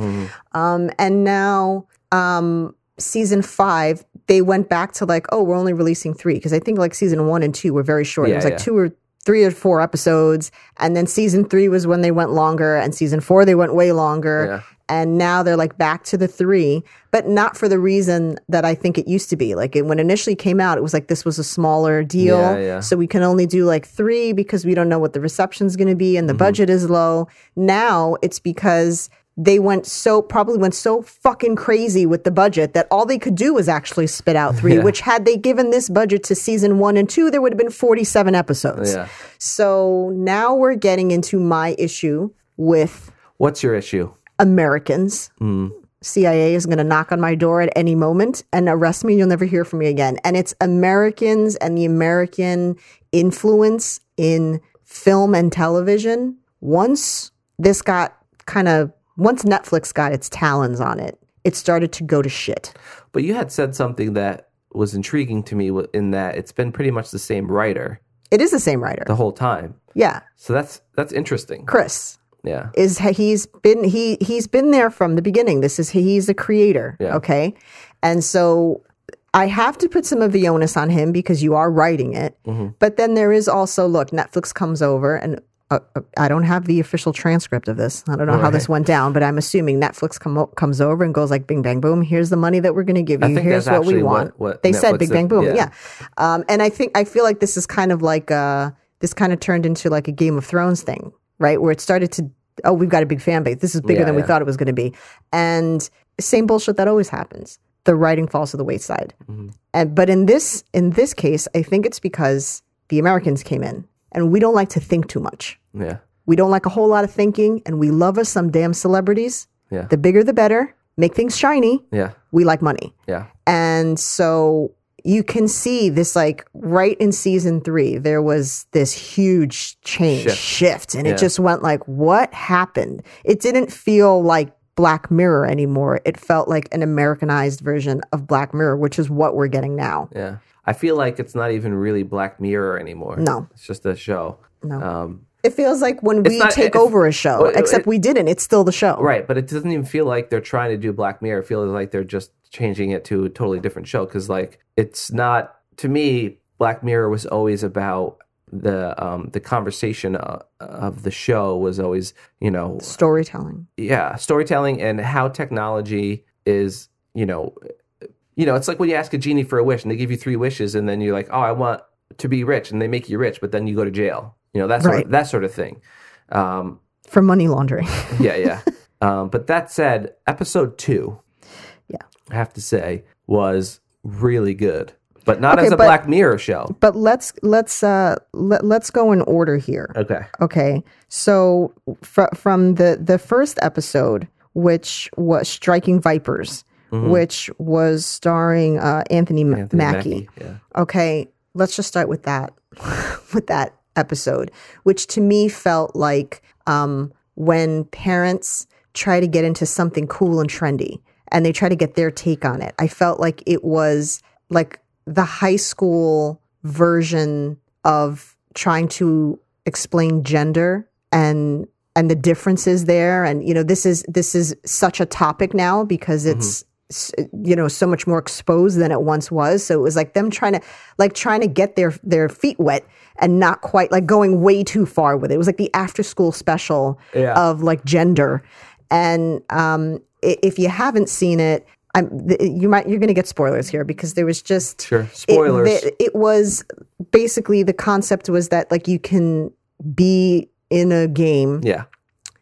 um, and now um, season five they went back to like oh we're only releasing three because I think like season one and two were very short. it was like
yeah.
two or three or four episodes, and then season three was when they went longer, and season four they went way longer.
Yeah.
And now they're like back to the three, but not for the reason that I think it used to be. Like it, when initially came out, it was like this was a smaller deal.
Yeah, yeah.
So we can only do like three because we don't know what the reception's going to be and the
Mm-hmm.
budget is low. Now it's because they went so, probably went so fucking crazy with the budget that all they could do was actually spit out three,
Yeah.
which had they given this budget to season one and two, there would have been 47 episodes. So now we're getting into my issue with
What's your issue?
Americans. CIA is going to knock on my door at any moment and arrest me. and You'll never hear from me again. And it's Americans and the American influence in film and television. Once this got kind of, once Netflix got its talons on it, it started to go to shit.
But you had said something that was intriguing to me in that it's been pretty much the same writer
It is the same writer.
the whole time.
Yeah.
So that's that's interesting.
Chris.
Yeah.
is he's been he he's been there from the beginning. This is he's a creator,
Yeah.
okay? And so I have to put some of the onus on him because you are writing it.
Mm-hmm.
But then there is also look, Netflix comes over and uh, uh, I don't have the official transcript of this. I don't know how this went down, but I'm assuming Netflix come comes over and goes like, "Bing bang boom, here's the money that we're going to give you. Here's what we
actually what-
want."
what
they said,
Netflix
"Big
did.
bang boom."
Yeah.
Yeah, um, and I think I feel like this is kind of like uh, this kind of turned into like a Game of Thrones thing, right? Where it started to, oh, we've got a big fan base. This is bigger
Yeah,
than we thought it was going to be, and same bullshit that always happens. The writing falls to the wayside,
Mm-hmm.
and but in this in this case, I think it's because the Americans came in, and we don't like to think too much.
Yeah.
We don't like a whole lot of thinking, and we love us some damn celebrities.
Yeah.
The bigger, the better. Make things shiny.
Yeah.
We like money.
Yeah.
And so you can see this like right in season three, there was this huge change
Shift.
shift, and
Yeah.
it just went like, what happened? It didn't feel like Black Mirror anymore. It felt like an Americanized version of Black Mirror, which is what we're getting now.
Yeah. I feel like it's not even really Black Mirror anymore.
No.
It's just a show.
No.
Um,
It feels like when we
not-
take over a show,
well,
except
it-
we didn't. It's still the show.
right. But it doesn't even feel like they're trying to do Black Mirror. It feels like they're just changing it to a totally different show. Cause like it's not, to me, Black Mirror was always about the um the conversation uh, of the show was always you know
Storytelling.
yeah storytelling and how technology is you know you know it's like when you ask a genie for a wish and they give you three wishes and then you're like oh i want to be rich and they make you rich but then you go to jail you know that sort
Right.
of, that sort of thing um
For money laundering.
yeah yeah <laughs> um but that said episode two
Yeah.
i have to say was really good but not
Okay,
as a
but-
black mirror show
but let's let's uh let, let's go in order here.
okay
Okay. So fr- from the the first episode, which was Striking Vipers, which was starring uh, Anthony,
Anthony
Mackie.
yeah
Okay, let's just start with that <laughs> with that episode, which to me felt like um, when parents try to get into something cool and trendy and they try to get their take on it. I felt like it was like the high school version of trying to explain gender and and the differences there. And you know this is this is such a topic now because it's s- you know so much more exposed than it once was. So it was like them trying to like trying to get their their feet wet and not quite like going way too far with it. It was like the after school special
Yeah.
of like gender. And um if you haven't seen it I'm, you might you're going to get spoilers here because there was just
Sure. Spoilers.
It, it was basically the concept was that like you can be in a game
yeah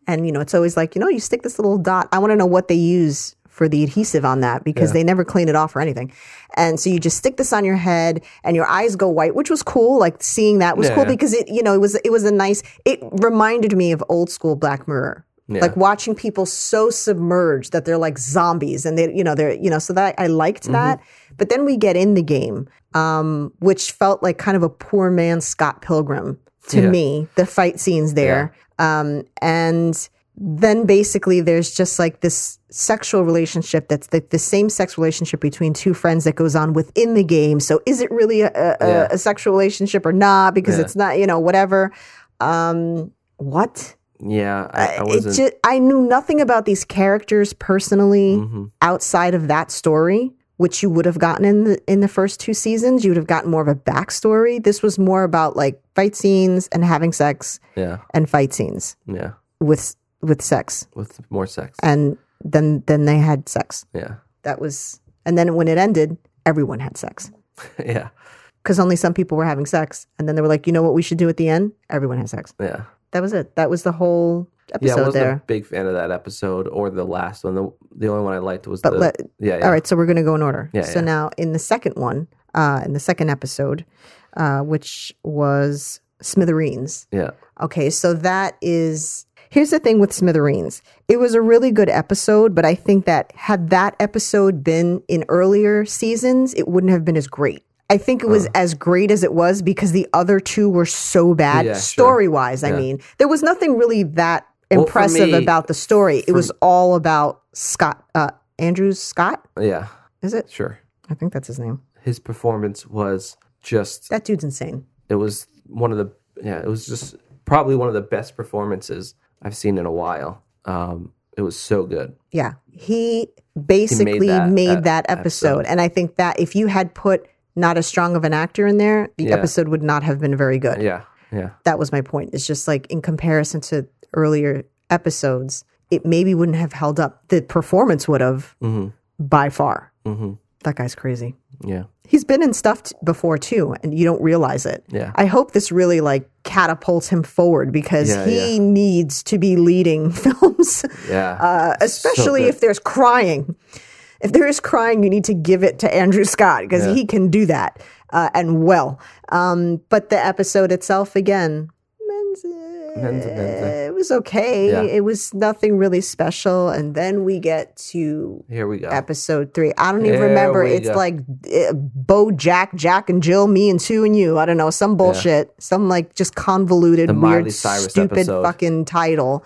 and you know it's always like you know you stick this little dot i want to know what they use for the adhesive on that because they never clean it off or anything. And so you just stick this on your head and your eyes go white, which was cool. Like seeing that was
Yeah,
cool
yeah.
because it, you know, it was it was a nice. It reminded me of old school Black Mirror.
Yeah.
Like watching people so submerged that they're like zombies, and they, you know, they're, you know, so that I liked
Mm-hmm.
that. But then we get in the game, um, which felt like kind of a poor man Scott Pilgrim to
Yeah.
me. The fight scenes there, um, and then basically there's just like this sexual relationship that's the, the same sex relationship between two friends that goes on within the game. So is it really a, a, a- sexual relationship or not? Because
Yeah.
it's not, you know, whatever. Um, what?
Yeah, I, I wasn't.
just, I knew nothing about these characters personally
Mhm.
outside of that story, which you would have gotten in the in the first two seasons. You would have gotten more of a backstory. This was more about like fight scenes and having sex
Yeah,
and fight scenes
yeah,
with with sex,
with more sex.
and then then they had sex.
Yeah,
That was, and then when it ended, everyone had sex <laughs>
yeah,
because only some people were having sex, and then they were like, you know what we should do at the end? Everyone has sex.
yeah.
That was it. That was the whole
Yeah, I
episode
wasn't
there.
a big fan of that episode or the last one. The the only one I liked was
But
the
let-
yeah, yeah.
All right, so we're going to go in order.
Yeah,
so
yeah.
now in the second one, uh, in the second episode, uh, which was Smithereens.
yeah,
Okay, so that is. Here's the thing with Smithereens. It was a really good episode, but I think that had that episode been in earlier seasons, it wouldn't have been as great. I think it was as great as it was because the other two were so bad
Yeah,
story wise. I
Yeah.
mean, there was nothing really that
Well,
impressive
me-
about the story. It was all about Scott, uh, Andrew Scott.
yeah.
Is it?
Sure.
I think that's his name.
His performance was just.
That dude's insane.
It was one of the yeah. It was just probably one of the best performances I've seen in a while. Um, it was so good.
Yeah. He basically made
that-
that,
that
episode.
episode.
And I think that if you had put not as strong of an actor in there, the
Yeah.
episode would not have been very good.
Yeah, yeah,
That was my point. It's just like in comparison to earlier episodes, it maybe wouldn't have held up. The performance would have
hmm
by far.
hmm
That guy's crazy.
yeah,
He's been in stuff t- before too, and you don't realize it.
yeah.
I hope this really like catapults him forward because
Yeah,
he
yeah.
needs to be leading <laughs> films.
Yeah.
uh, especially
good.
if there's crying. If there is crying, you need to give it to Andrew Scott because
Yeah.
he can do that uh, and well. Um, but the episode itself, again, Menza. it was okay.
Yeah.
It was nothing really special. And then we get to
Here we go.
episode three. I don't even
There
remember. It's
go.
like uh, Bo, Jack, Jack, and Jill, me and Sue and you. I don't know. Some bullshit. Some like just convoluted,
The
weird, stupid
episode.
fucking title.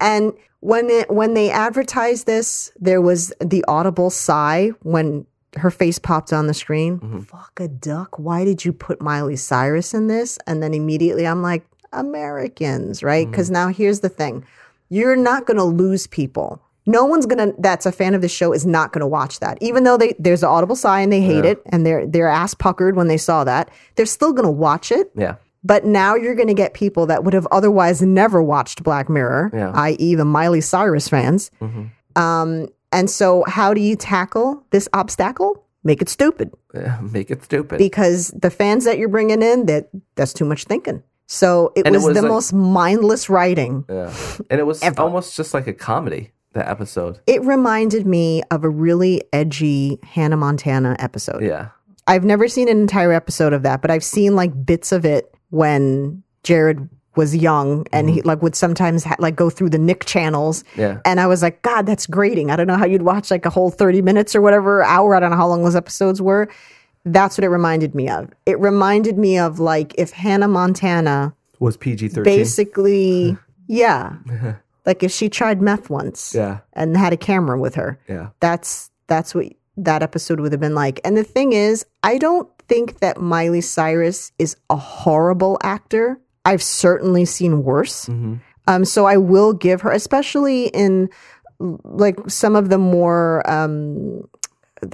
And when it when they advertised this, there was the audible sigh when her face popped on the screen.
Mm-hmm.
Fuck a duck. Why did you put Miley Cyrus in this? And then immediately I'm like, Americans, right?
Mm-hmm.
Because now here's the thing. You're not gonna lose people. No one's gonna that's a fan of the show is not gonna watch that. Even though they there's an audible sigh and they hate
Yeah.
it and they're they're ass puckered when they saw that, they're still gonna watch it.
Yeah.
But now you're going to get people that would have otherwise never watched Black Mirror,
Yeah.
i.e., the Miley Cyrus fans.
Mhm.
Um, and so, how do you tackle this obstacle? Make it stupid
Yeah. <laughs> Make it stupid.
because the fans that you're bringing in, that that's too much thinking. So it
And it
was,
was
the
like-
most mindless writing.
yeah. And it was <laughs>
Ever.
almost just like a comedy. That episode.
It reminded me of a really edgy Hannah Montana episode.
Yeah.
I've never seen an entire episode of that, but I've seen like bits of it when Jared was young and he mm-hmm. like would sometimes ha- like go through the Nick channels.
Yeah.
And I was like, God, that's grating. I don't know how you'd watch like a whole 30 minutes or whatever hour. I don't know how long those episodes were. That's what it reminded me of. It reminded me of like if Hannah Montana
Was PG thirteen.
basically, <laughs> yeah, <laughs> like if she tried meth once
Yeah.
and had a camera with her
Yeah.
that's that's what that episode would have been like. And the thing is, I don't think that Miley Cyrus is a horrible actor. I've certainly seen worse.
hmm
Um, so I will give her, especially in like some of the more um,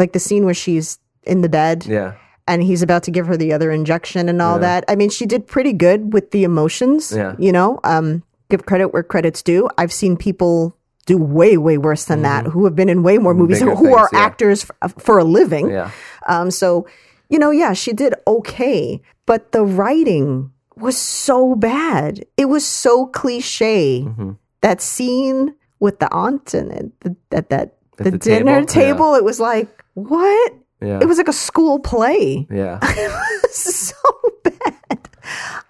like the scene where she's in the bed
Yeah.
and he's about to give her the other injection and all
Yeah.
that. I mean, she did pretty good with the emotions.
Yeah.
You know, um, give credit where credit's due. I've seen people do way, way worse than that who have been in way more movies, who,
Mm-hmm.
who
Bigger
are
yeah.
actors f- for a living.
Yeah.
Um, so, you know, yeah, she did okay, but the writing was so bad. It was so cliche.
Mm-hmm.
That scene with the aunt and it- th- that that
At
the,
the
dinner
table? Yeah.
it was like, what?
Yeah.
It was like a school play.
yeah. <laughs>
It was so bad.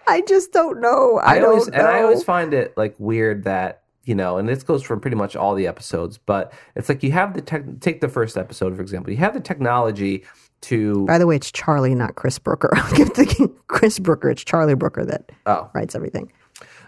I just don't know. I,
I always
don't
and I always find it like weird that you know, and this goes for pretty much all the episodes, but it's like you have the tech. Take the first episode for example. You have the technology to
By the way, it's Charlie, not Chris Brooker. <laughs> I keep thinking Chris Brooker. It's Charlie Brooker that
oh,
writes everything.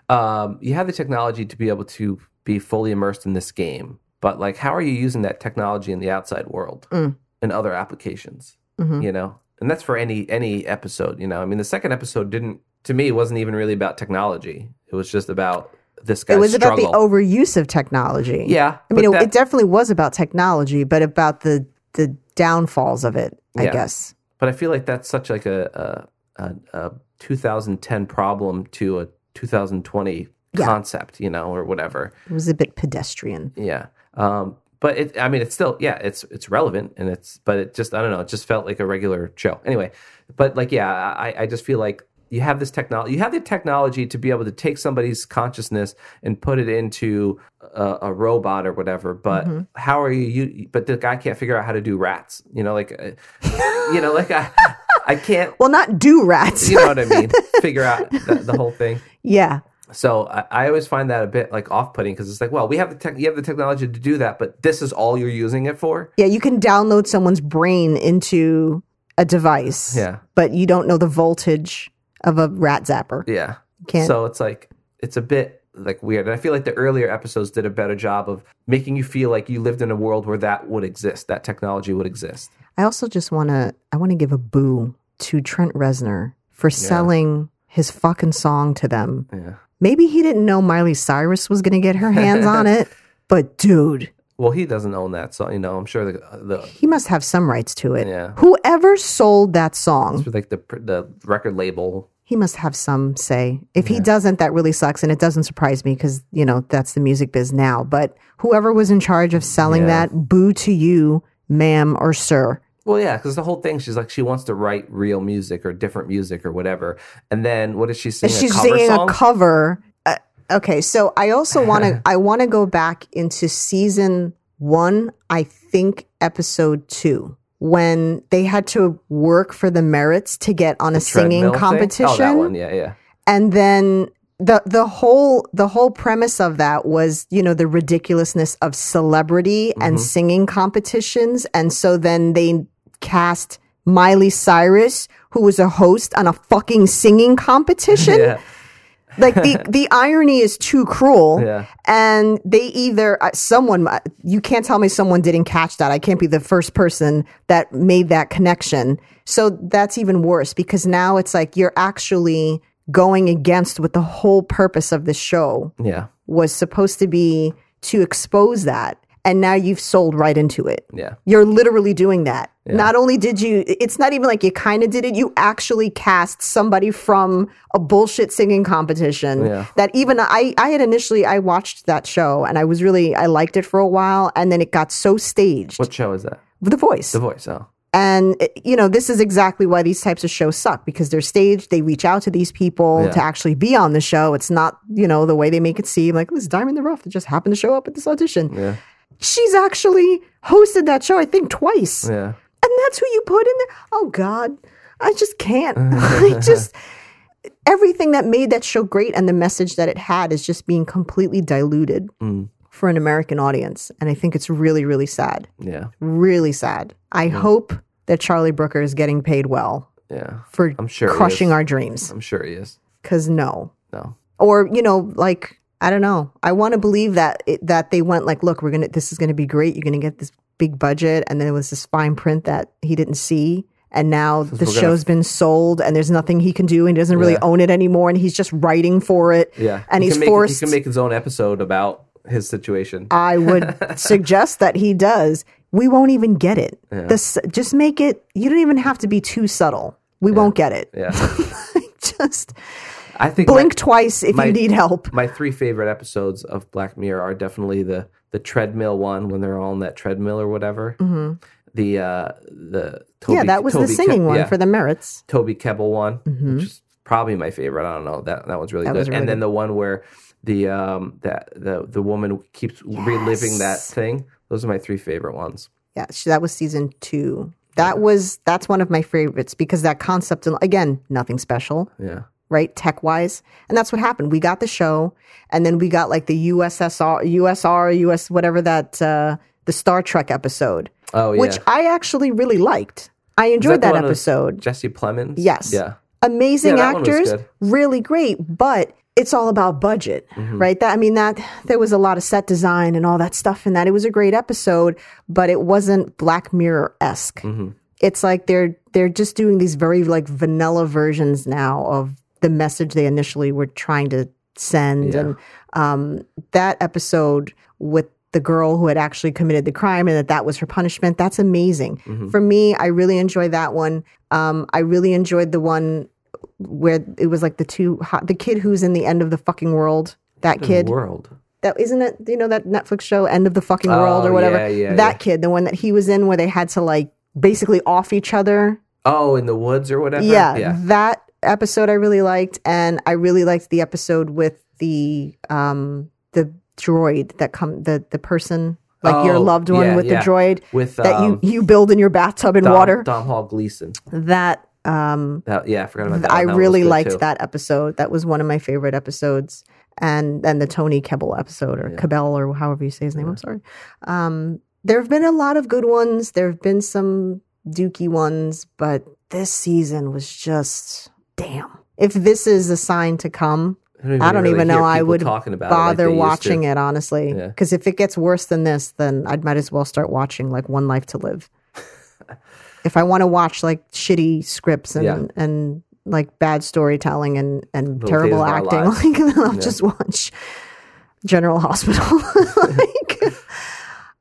um, you have the technology to be able to be fully immersed in this game. But like, how are you using that technology in the outside world
Mm.
and other applications?
Mhm.
You know, and that's for any any episode. You know, I mean, the second episode didn't to me wasn't even really about technology. It was just about this guy's
It was
struggle.
about the overuse of technology.
yeah,
I mean, it,
that-
it definitely was about technology, but about the the downfalls of it. I
Yeah.
guess.
But I feel like that's such like a a, a, a 2010 problem to a 2020
Yeah.
concept, you know, or whatever.
It was a bit pedestrian.
Yeah. Um, but it, I mean, it's still, yeah, it's it's relevant, and it's, but it just, I don't know, it just felt like a regular show. Anyway, but like, yeah, I, I just feel like you have this technology, you have the technology to be able to take somebody's consciousness and put it into a, a robot or whatever. But
Mm-hmm.
how are you, you? But the guy can't figure out how to do rats. You know, like, uh, <laughs> you know, like I, I can't.
Well, not do rats.
You know what I mean? <laughs> Figure out the, the whole thing.
yeah.
So I, I always find that a bit like off-putting because it's like, well, we have the tech, you have the technology to do that, but this is all you're using it for.
Yeah, you can download someone's brain into a device.
Yeah.
But you don't know the voltage of a rat zapper.
Yeah.
Can't
So it's like it's a bit like weird, and I feel like the earlier episodes did a better job of making you feel like you lived in a world where that would exist, that technology would exist.
I also just want to I want to give a boo to Trent Reznor for selling his fucking song to them.
Yeah.
Maybe he didn't know Miley Cyrus was going to get her hands on <laughs> it, but dude,
Well, he doesn't own that, so you know, I'm sure the the
he must have some rights to it.
Yeah.
Whoever sold that song,
like the the record label.
he must have some say. If he doesn't, that really sucks, and it doesn't surprise me because you know that's the music biz now. But whoever was in charge of selling
Yeah.
that, boo to you, ma'am or sir.
Well, yeah, because the whole thing, she's like, she wants to write real music or different music or whatever. And then what does she sing?
she's
a cover
singing
song?
a cover. Okay, so I also want to <laughs> I want to go back into season one. I think episode two when they had to work for the merits to get on a singing
Treadmill thing?
competition,
Oh, that one. Yeah, yeah.
and then the the whole the whole premise of that was you know the ridiculousness of celebrity
Mm-hmm.
and singing competitions, and so then they cast Miley Cyrus, who was a host on a fucking singing competition <laughs>
Yeah.
Like the <laughs> the irony is too cruel
Yeah.
and they either uh, someone uh, you can't tell me someone didn't catch that i can't be the first person that made that connection so that's even worse because now it's like you're actually going against what the whole purpose of the show
Yeah.
was supposed to be to expose that and now you've sold right into it
Yeah.
you're literally doing that. Not only did you, it's not even like you kind of did it, you actually cast somebody from a bullshit singing competition
Yeah.
that even I, I had initially, I watched that show and I was really, I liked it for a while and then it got so staged.
What show is that?
The voice.
The Voice. Oh.
And, you know, this is exactly why these types of shows suck because they're staged. They reach out to these people
Yeah.
to actually be on the show. It's not, you know, the way they make it seem like this Diamond in the Rough that just happened to show up at this audition.
Yeah.
She's actually hosted that show, I think, twice.
Yeah.
And that's who you put in there. Oh God, I just can't. <laughs> <laughs> I just everything that made that show great and the message that it had is just being completely diluted
Mm.
for an American audience. And I think it's really, really sad.
Yeah.
Really sad. I hope that Charlie Brooker is getting paid well
Yeah.
for
I'm sure
crushing our dreams.
I'm sure he is.
Cause no.
No.
Or, you know, like I don't know. I want to believe that it, that they went like, look, we're gonna this is gonna be great. You're gonna get this big budget, and then it was this fine print that he didn't see, and now the
we're gonna-
show's been sold, and there's nothing he can do, and he doesn't really
Yeah.
own it anymore, and he's just writing for it.
Yeah.
and
He
he's
make,
forced.
He can make his own episode about his situation.
I would <laughs> suggest that he does. We won't even get it. This just make it. You don't even have to be too subtle. We won't get it.
yeah. <laughs>
just
I think
blink
my,
twice if
my-
you need help.
my three favorite episodes of Black Mirror are definitely the the treadmill one when they're all on that treadmill or whatever. Mm-hmm. The uh the Toby,
yeah, that was the
Toby Ke-
singing one
yeah.
for the merits.
Toby Kebbell one, which is probably my favorite. I don't know that that one's really
That
good.
really
and then the one where the um that the the woman keeps reliving that thing those are my three favorite ones.
Yeah, that was season two. That was that's one of my favorites because that concept again, nothing special,
Yeah.
Right? Tech wise. And that's what happened. We got the show and then we got like the USSR USR, US whatever that uh the Star Trek episode.
Oh yeah.
Which I actually really liked. I enjoyed that,
with
episode.
Jesse Plemons.
Yes.
Yeah.
amazing
Yeah, that
actors, really great, but it's all about budget,
Mm-hmm.
right? That I mean that there was a lot of set design and all that stuff in that. It was a great episode, but it wasn't Black Mirror esque.
Mm-hmm.
It's like they're they're just doing these very like vanilla versions now of the message they initially were trying to send,
Yeah.
and um, that episode with the girl who had actually committed the crime and that that was her punishment. That's amazing.
Mm-hmm.
For me, I really enjoyed that one. Um, I really enjoyed the one where it was like the two hot, the kid who's in the end of the fucking world. That kid
World.
that isn't it. You know that Netflix show, End of the Fucking
Oh,
World or whatever.
yeah, yeah,
that
yeah.
kid, the one that he was in, where they had to like basically off each other.
Oh, in the woods or whatever.
Yeah,
Yeah.
that episode I really liked, and I really liked the episode with the um the droid that come the the person like your
Oh,
loved one
yeah,
with
yeah.
the droid
With
that
um,
you you build in your bathtub in
Dom,
water.
Dom Hall Gleeson.
That um
That, yeah, I forgot about that.
I.
That
really liked
too.
that episode. That was one of my favorite episodes. And then the Tony Kebbell episode or Cabell or however you say his name. I'm sorry. Um, there have been a lot of good ones. There have been some dookie ones, but this season was just damn. If this is a sign to come, I don't
really
even know I would
talking about it like
bother watching it, honestly.
Yeah.
Because if it gets worse than this, then I might as well start watching like One Life to Live. <laughs> if I want to watch like shitty scripts and
Yeah.
and like bad storytelling and and
Little
terrible
Days of Our
acting, <laughs> like then I'll just watch General Hospital. <laughs> like,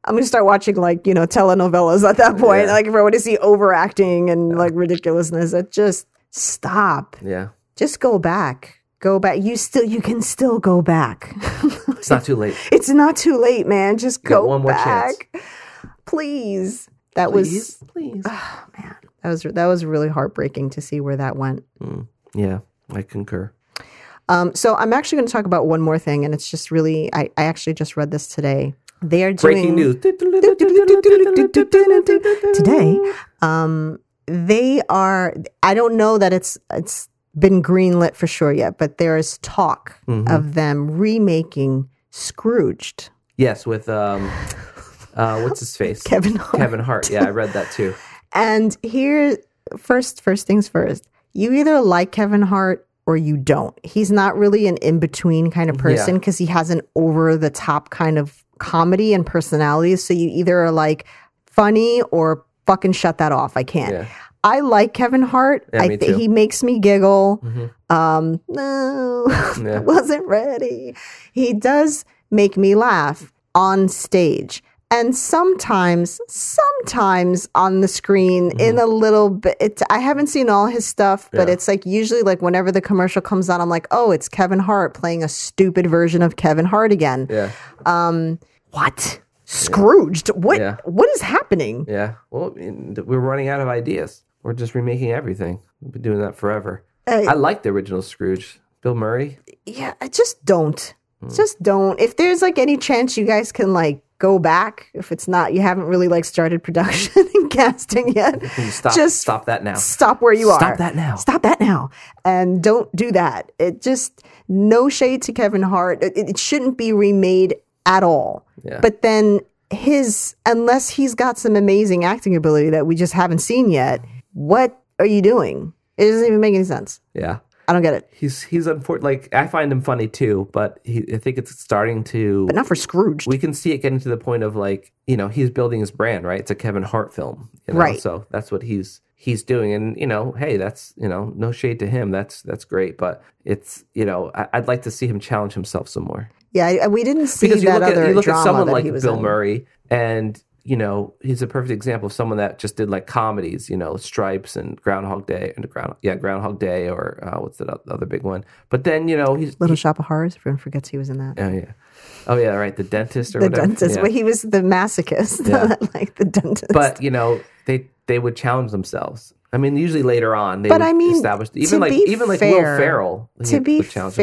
I'm gonna start watching like you know telenovelas at that point.
Yeah.
Like if I want to see overacting and like ridiculousness, it just stop.
Yeah.
Just go back. Go back. You still you can still go back.
It's not too late. <laughs>
it's not too late, man. Just go
one more
back. Please. That
Please,
was
please. Oh man.
That was that was really heartbreaking to see where that went.
Yeah, I concur.
Um, so I'm actually going to talk about one more thing, and it's just really I, I actually just read this today. They are doing
Breaking news. <laughs>
today. Um, they are. I don't know that it's it's been greenlit for sure yet, but there is talk
Mm-hmm.
of them remaking Scrooged.
Yes, with um, uh, what's his face? <laughs>
Kevin Hart.
Kevin Hart. Yeah, I read that too. <laughs>
And here, first, first things first. You either like Kevin Hart or you don't. He's not really an in between kind of person because he has an over the top kind of comedy and personality. So you either are like funny or fucking shut that off. I can't.
Yeah.
I like Kevin Hart.
Yeah,
I.
Mm-hmm.
he makes me giggle. Um, no, <laughs>
Yeah.
I wasn't ready. He does make me laugh on stage. And sometimes, sometimes on the screen
Mm-hmm.
in a little bit. It, I haven't seen all his stuff, but
Yeah.
it's like usually like whenever the commercial comes on, I'm like, oh, it's Kevin Hart playing a stupid version of Kevin Hart again.
Yeah, Um,
What? Scrooged? What?
Yeah.
What is happening?
yeah. Well, we're running out of ideas. We're just remaking everything. We've been doing that forever.
Hey.
I like the original Scrooge. Bill Murray.
yeah, I just don't.
Hmm.
Just don't. If there's like any chance you guys can like go back, if it's not, you haven't really like started <laughs> production and casting yet,
Can you stop?
just
stop that now.
stop where you are.
Stop that now.
Stop that now. And don't do that. It just, no shade to Kevin Hart. It, it shouldn't be remade at all.
Yeah.
But then his, unless he's got some amazing acting ability that we just haven't seen yet, what are you doing? It doesn't even make any sense.
Yeah.
I don't get it.
He's he's unfortunate. Like I find him funny too, but he, I think it's starting to.
But not for Scrooge.
we can see it getting to the point of like you know he's building his brand right it's a kevin hart film you know?
Right.
so that's what he's he's doing and you know hey that's you know no shade to him that's that's great but it's you know I, i'd like to see him challenge himself some more
yeah, we didn't see
because you
that
look
other
at you look at someone like bill
in.
murray and you know he's a perfect example of someone that just did like comedies you know stripes and groundhog day and ground yeah groundhog day or uh, what's that other big one but then you know he's
Little Shop of Horrors. Everyone forgets he was in that.
oh yeah oh yeah right the dentist or
the
whatever
dentist,
Yeah.
but he was the masochist, <laughs>
Yeah.
like the dentist.
but you know they they would challenge themselves. I mean, usually later on they
But
would
I mean,
establish even like even like
fair-
Will Ferrell.
to be
would challenge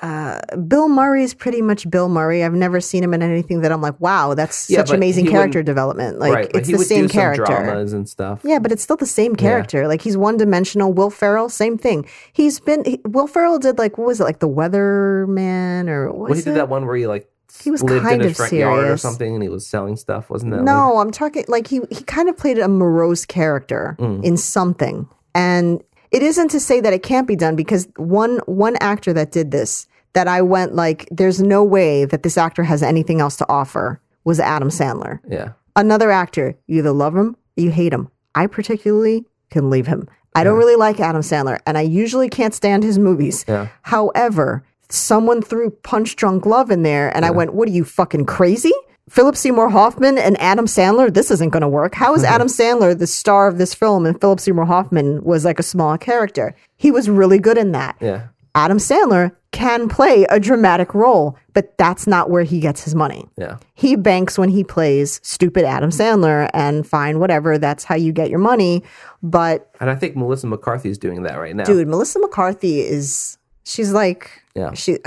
fair, Bill Murray is pretty much Bill Murray. I've never seen him in anything that I'm like, wow, that's
Yeah,
such amazing character development. Like
right,
it's the same character.
dramas and stuff.
Yeah, but it's still the same character. Like he's one dimensional. Will Ferrell, same thing. He's been he, Will Ferrell did like what was it like the Weatherman or what
Well, he
was
did
it?
that one where he like
He was
lived
kind
in his
of
front yard or something, and he was selling stuff, wasn't that? like-
No, I'm talking like he he kind of played a morose character
Mm.
in something. And it isn't to say that it can't be done because one one actor that did this that I went like there's no way that this actor has anything else to offer was Adam Sandler.
yeah,
Another actor, you either love him or you hate him. I particularly can leave him. I don't really like Adam Sandler and I usually can't stand his movies.
yeah.
However, someone threw Punch Drunk Love in there, and I went, "What are you fucking crazy?" Philip Seymour Hoffman and Adam Sandler. This isn't going to work. How is <laughs> Adam Sandler the star of this film, and Philip Seymour Hoffman was like a small character? He was really good in that.
Yeah.
Adam Sandler can play a dramatic role, but that's not where he gets his money.
Yeah.
He banks when he plays stupid Adam Sandler, and fine, whatever. That's how you get your money. But
And I think Melissa McCarthy is doing that right now.
dude, Melissa McCarthy is she's like
Yeah.
she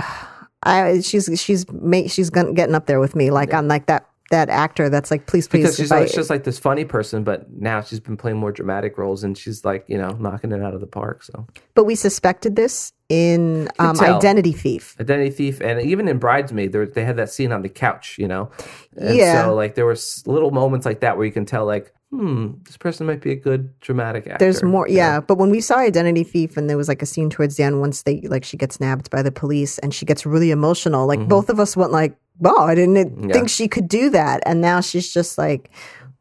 I she's she's make she's getting up there with me like I'm like that that actor that's like please please
because she's
I-
just like this funny person, but now she's been playing more dramatic roles, and she's like you know knocking it out of the park. So
but we suspected this in um. Identity Thief
Identity Thief, and even in Bridesmaid, there, they had that scene on the couch, you know. And
Yeah.
So like there was little moments like that where you can tell like, hmm, this person might be a good dramatic actor.
there's more
you
yeah but when we saw Identity Thief and there was like a scene towards the end once they like she gets nabbed by the police and she gets really emotional like both of us went like oh I didn't
Mm-hmm. Yeah.
think she could do that and now she's just like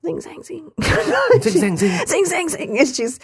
zing zang zing <laughs>
Zing, zing, zing.
zing zing zing. Just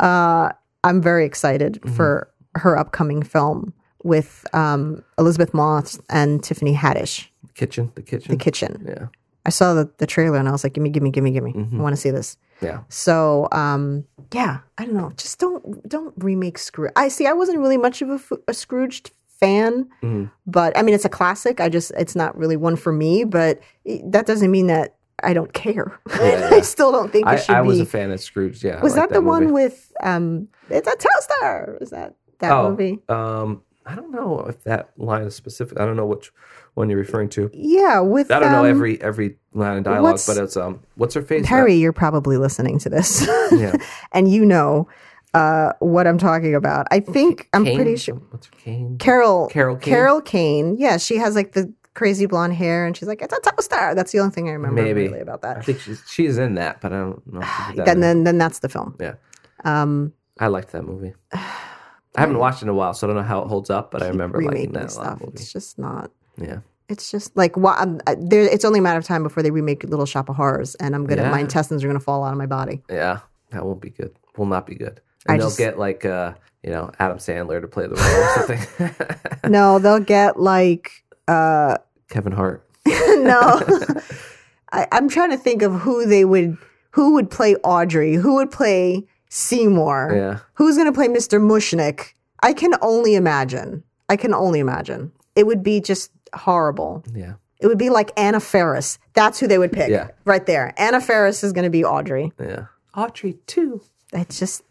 uh, I'm very excited
Mm-hmm.
for her upcoming film with um, Elisabeth Moss and Tiffany Haddish,
Kitchen, the kitchen,
The Kitchen.
Yeah,
I saw the, the trailer and I was like, "Gimme, gimme, gimme, gimme!
Mm-hmm.
I want to see this."
yeah.
So um, yeah, I don't know. Just don't don't remake Scrooge. I see. I wasn't really much of a, a Scrooged fan,
Mm-hmm.
but I mean, it's a classic. I just it's not really one for me. But it, that doesn't mean that I don't care. <laughs>
yeah.
I still don't think it
I,
should
I
be.
was a fan of Scrooge. Yeah,
Was
liked
that the one with um it's a toaster? Is that that
oh,
movie?
Um, I don't know if that line is specific. I don't know which one you're referring to.
Yeah, with
I don't know
um,
every every line of dialogue, but it's um, what's her face?
Harry, you're probably listening to this.
Yeah. <laughs>
and you know uh what I'm talking about. I think I'm
Kane?
pretty sure
What's her Kane?
Carol
Carol Kane?
Carol Kane. Yeah, she has like the crazy blonde hair and she's like, It's a toaster. That's the only thing I remember
Maybe
really about that.
I think she's she's in that, but I don't know. If that
Then then then that's the film.
yeah,
Um
I liked that movie. I haven't watched it in a while, so I don't know how it holds up. But I remember liking that a lot.
stuff. It's just not
Yeah,
it's just like why I'm, uh, there. It's only a matter of time before they remake Little Shop of Horrors, and I'm gonna my intestines are gonna fall out of my body.
yeah, that won't be good. Will not be good.
I
And they'll
just-
get like uh, you know Adam Sandler to play the role or something. <laughs>
no, they'll get like uh
Kevin Hart. <laughs>
no. I, I'm trying to think of who they would who would play Audrey, who would play Seymour,
Yeah.
who's gonna play Mr. Mushnik. I can only imagine. I can only imagine. It would be just horrible.
Yeah,
It would be like Anna Faris. That's who they would pick.
Yeah.
Right there. Anna Faris is gonna be Audrey.
yeah. Audrey too.
It's just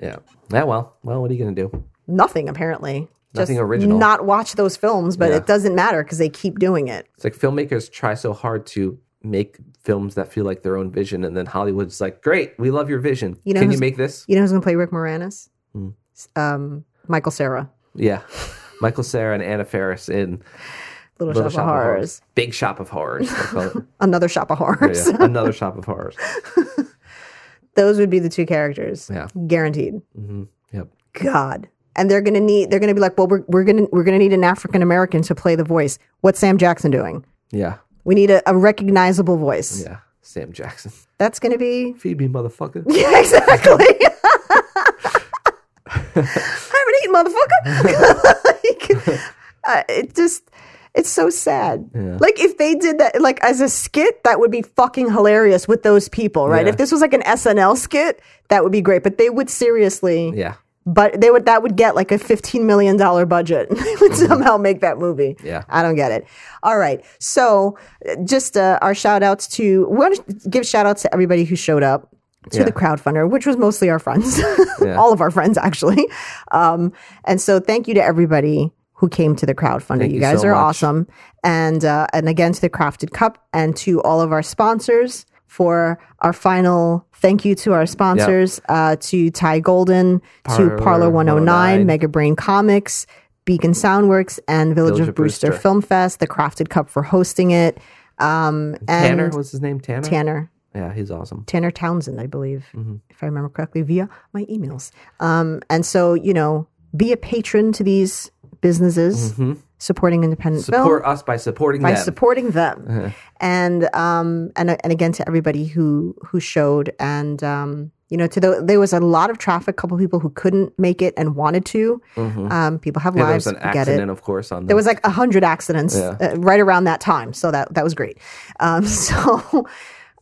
Yeah. Yeah. Well, well, what are you gonna do?
nothing apparently.
Nothing
Just
original.
Not watch those films, but
Yeah.
it doesn't matter because they keep doing it.
It's like filmmakers try so hard to make films that feel like their own vision, and then Hollywood's like, "Great, we love your vision.
You know
Can you make this?"
You know who's gonna play Rick Moranis?
Hmm.
Um, Michael Cera.
Yeah. Michael Cera and Anna Faris in
Little,
Little
Shop, of Horrors.
Big Shop of Horrors. they call it. <laughs> <laughs>
Another Shop of Horrors.
Yeah, Another Shop of Horrors. <laughs>
Those would be the two characters.
Yeah.
Guaranteed. Mm-hmm.
Yep.
God. And they're gonna need they're gonna be like, well, we're we're gonna we're gonna need an African American to play the voice. What's Sam Jackson doing?
Yeah.
We need a, a recognizable voice.
Yeah. Sam Jackson.
That's gonna be
Feed me, motherfucker.
Yeah, exactly. Motherfucker. <laughs> like, uh, it just, it's so sad. Like if they did that, like as a skit, that would be fucking hilarious with those people, right?
Yeah.
If this was like an SNL skit, that would be great. But they would seriously,
Yeah.
but they would that would get like a fifteen million dollar budget. <laughs> they would somehow make that movie.
Yeah.
I don't get it. All right, so just uh, our shout outs to we want to give shout outs to everybody who showed up to
Yeah.
the crowdfunder, which was mostly our friends, <laughs>
Yeah.
all of our friends actually. Um, and so thank you to everybody who came to the crowdfunder. You
you
guys
so
are
much.
awesome. And uh, and again to the Crafted Cup and to all of our sponsors for our final thank you to our sponsors uh, to Ty Golden, to
Parlor
Parlor 109,
109,
Mega Brain Comics, Beacon Soundworks, and Village,
Village
of
of
Brewster,
Brewster.
Film Fest, the Crafted Cup for hosting it. Um, and
Tanner, what's his name? Tanner.
Tanner.
Yeah, he's awesome.
Tanner Townsend, I believe,
Mm-hmm.
if I remember correctly, via my emails. Um, and so, you know, be a patron to these businesses supporting independent film
Mm-hmm. Support us by supporting them.
by
them.
supporting them. <laughs> And um, and and again to everybody who who showed and um, you know to the there was a lot of traffic. A couple people who couldn't make it and wanted to. Um, people have
Mm-hmm. Yeah, there
lives.
was an
we get it.
accident, of course, on
There was like a hundred accidents
Yeah.
uh, right around that time, so that that was great. Um, <laughs> so,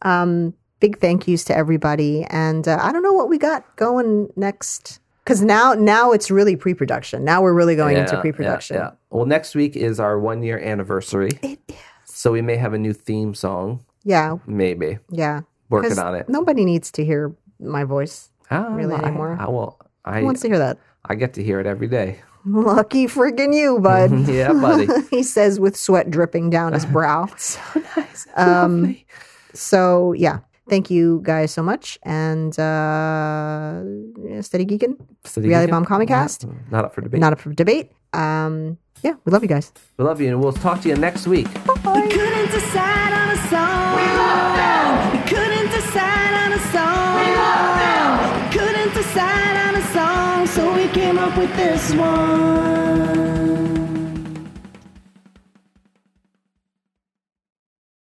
um, big thank yous to everybody, and uh, I don't know what we got going next because now now it's really pre-production. Now we're really going into pre-production.
Yeah, yeah. Well, next week is our one year anniversary.
It is.
So we may have a new theme song.
Yeah,
Maybe.
yeah.
Working on it.
Nobody needs to hear my voice.
Ah,
Really
I,
anymore?
I, will. I,
Who wants to hear that?
I get to hear it every day.
Lucky friggin' you, bud. <laughs>
yeah, buddy. <laughs>
he says with sweat dripping down his brow. <laughs>
so nice.
Um,
Lovely.
So yeah, thank you guys so much, and uh, steady geeking.
Steady
Reality
Geekin'?
Bomb Comic Cast.
Not, not up for debate.
Not up for debate. Um, yeah, we love you guys.
we love you, and we'll talk to you next week.
We couldn't decide on a song. We love them. We couldn't decide on a song. We love them. We couldn't decide on a song, so we came up with this one.